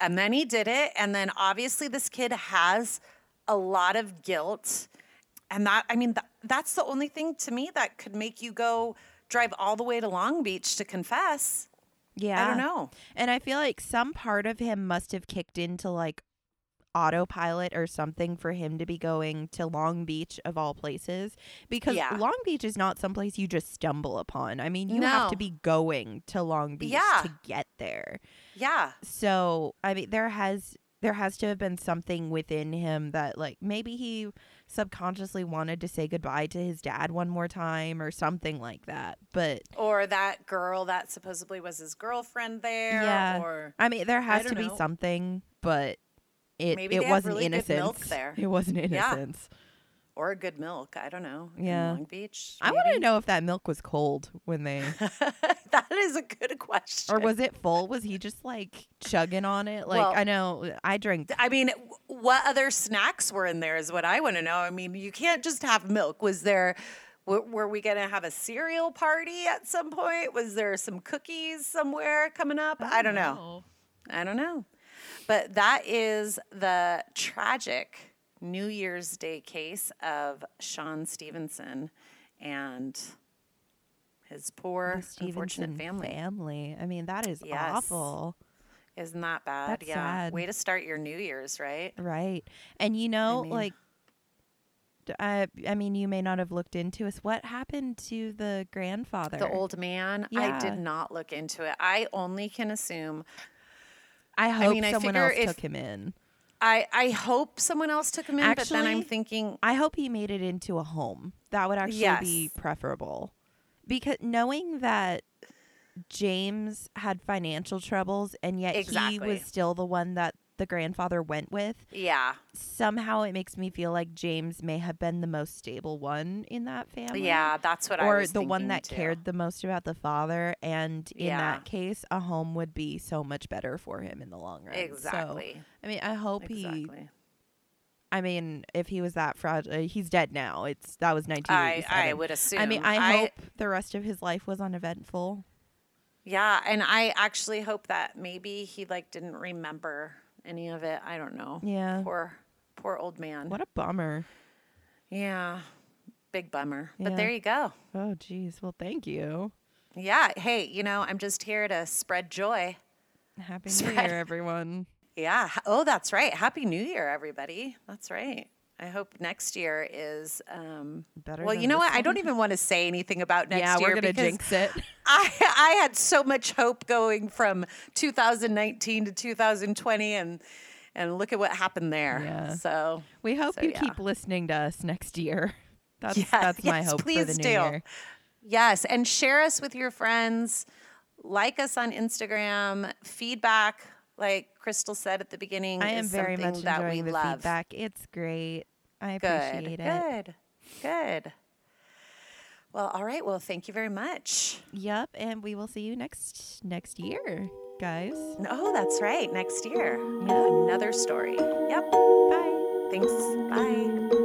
Speaker 1: And then he did it and then obviously this kid has a lot of guilt. And that I mean th- that's the only thing to me that could make you go drive all the way to Long Beach to confess.
Speaker 2: yeah
Speaker 1: I don't know.
Speaker 2: And I feel like some part of him must have kicked into like autopilot or something for him to be going to Long Beach of all places because
Speaker 1: Yeah.
Speaker 2: Long Beach is not someplace you just stumble upon. I mean, you have to be going to Long Beach
Speaker 1: Yeah.
Speaker 2: to get there.
Speaker 1: Yeah.
Speaker 2: So, I mean, there has there has to have been something within him that like maybe he subconsciously wanted to say goodbye to his dad one more time or something like that. But
Speaker 1: Or that girl that supposedly was his girlfriend there.
Speaker 2: Yeah.
Speaker 1: Or
Speaker 2: I mean, there has to be
Speaker 1: know.
Speaker 2: something, but it
Speaker 1: Maybe
Speaker 2: it wasn't
Speaker 1: really
Speaker 2: innocence.
Speaker 1: milk there.
Speaker 2: It wasn't
Speaker 1: Yeah. or a good milk. I don't know. in
Speaker 2: Yeah.
Speaker 1: Long Beach.
Speaker 2: I want to know if that milk was cold when they
Speaker 1: that is a good question.
Speaker 2: or was it full? Was he just like chugging on it? Like
Speaker 1: Well-
Speaker 2: I know I drank
Speaker 1: I mean, what other snacks were in there is what I want to know. I mean, you can't just have milk. Was there, were we going to have a cereal party at some point? Was there some cookies somewhere coming up? I don't know. I don't know. But that is the tragic New Year's Day case of Sean Stevenson and his poor, unfortunate family.
Speaker 2: family. I mean, that is
Speaker 1: Yes.
Speaker 2: awful.
Speaker 1: Isn't that bad?
Speaker 2: That's
Speaker 1: yeah.
Speaker 2: sad.
Speaker 1: Way to start your New Year's, right?
Speaker 2: Right. And you know,
Speaker 1: mean-
Speaker 2: like i mean, you may not have looked into us. What happened to the grandfather?
Speaker 1: The old man.
Speaker 2: Yeah.
Speaker 1: I did not look into it. I only can assume.
Speaker 2: I hope
Speaker 1: mean,
Speaker 2: someone
Speaker 1: figure
Speaker 2: else
Speaker 1: if-
Speaker 2: took him in.
Speaker 1: I I hope someone else took him in, but then I'm thinking,
Speaker 2: I hope he made it into a home. That would actually be preferable. Because knowing that James had financial troubles and yet he was still the one that the grandfather went with,
Speaker 1: yeah,
Speaker 2: somehow it makes me feel like James may have been the most stable one in that family.
Speaker 1: yeah, that's what I was thinking.
Speaker 2: or the one that
Speaker 1: too.
Speaker 2: cared the most about the father and in
Speaker 1: Yeah.
Speaker 2: that case a home would be so much better for him in the long run So,
Speaker 1: Exactly.
Speaker 2: i mean i hope he
Speaker 1: exactly.
Speaker 2: i mean if he was that fragile uh, he's dead now it's that was
Speaker 1: I
Speaker 2: 1987
Speaker 1: I would assume.
Speaker 2: I mean i hope the rest of his life was uneventful
Speaker 1: Yeah, and I actually hope that maybe he like didn't remember any of it. I don't know.
Speaker 2: yeah
Speaker 1: Poor poor old man.
Speaker 2: what a bummer
Speaker 1: Yeah. Big bummer. But there you go.
Speaker 2: oh jeez well thank you
Speaker 1: Yeah. Hey, you know, I'm just here to spread joy.
Speaker 2: happy new year everyone
Speaker 1: Yeah. Oh, that's right. Happy New Year, everybody. That's right. I hope next year is um
Speaker 2: better
Speaker 1: well, you know what? I don't even want to say anything about next
Speaker 2: yeah
Speaker 1: year
Speaker 2: we're gonna
Speaker 1: because
Speaker 2: jinx it
Speaker 1: I I had so much hope going from 2019 to 2020 and and look at what happened there.
Speaker 2: Yeah.
Speaker 1: So
Speaker 2: we hope
Speaker 1: So,
Speaker 2: you
Speaker 1: yeah.
Speaker 2: keep listening to us next year that's
Speaker 1: Yeah,
Speaker 2: that's my
Speaker 1: yes,
Speaker 2: hope for
Speaker 1: please
Speaker 2: the new
Speaker 1: do.
Speaker 2: year
Speaker 1: Yes, and share us with your friends. Like us on Instagram. Feedback, like Crystal said at the beginning,
Speaker 2: I am
Speaker 1: is
Speaker 2: very
Speaker 1: something
Speaker 2: much
Speaker 1: that we
Speaker 2: enjoying the
Speaker 1: love.
Speaker 2: feedback. It's great. I
Speaker 1: Good,
Speaker 2: appreciate it.
Speaker 1: good, good. Well, all right. Well, thank you very much.
Speaker 2: Yep, and we will see you next next year, guys.
Speaker 1: Oh, that's right. Next year,
Speaker 2: Yeah.
Speaker 1: another story. Yep.
Speaker 2: Bye.
Speaker 1: Thanks. Bye.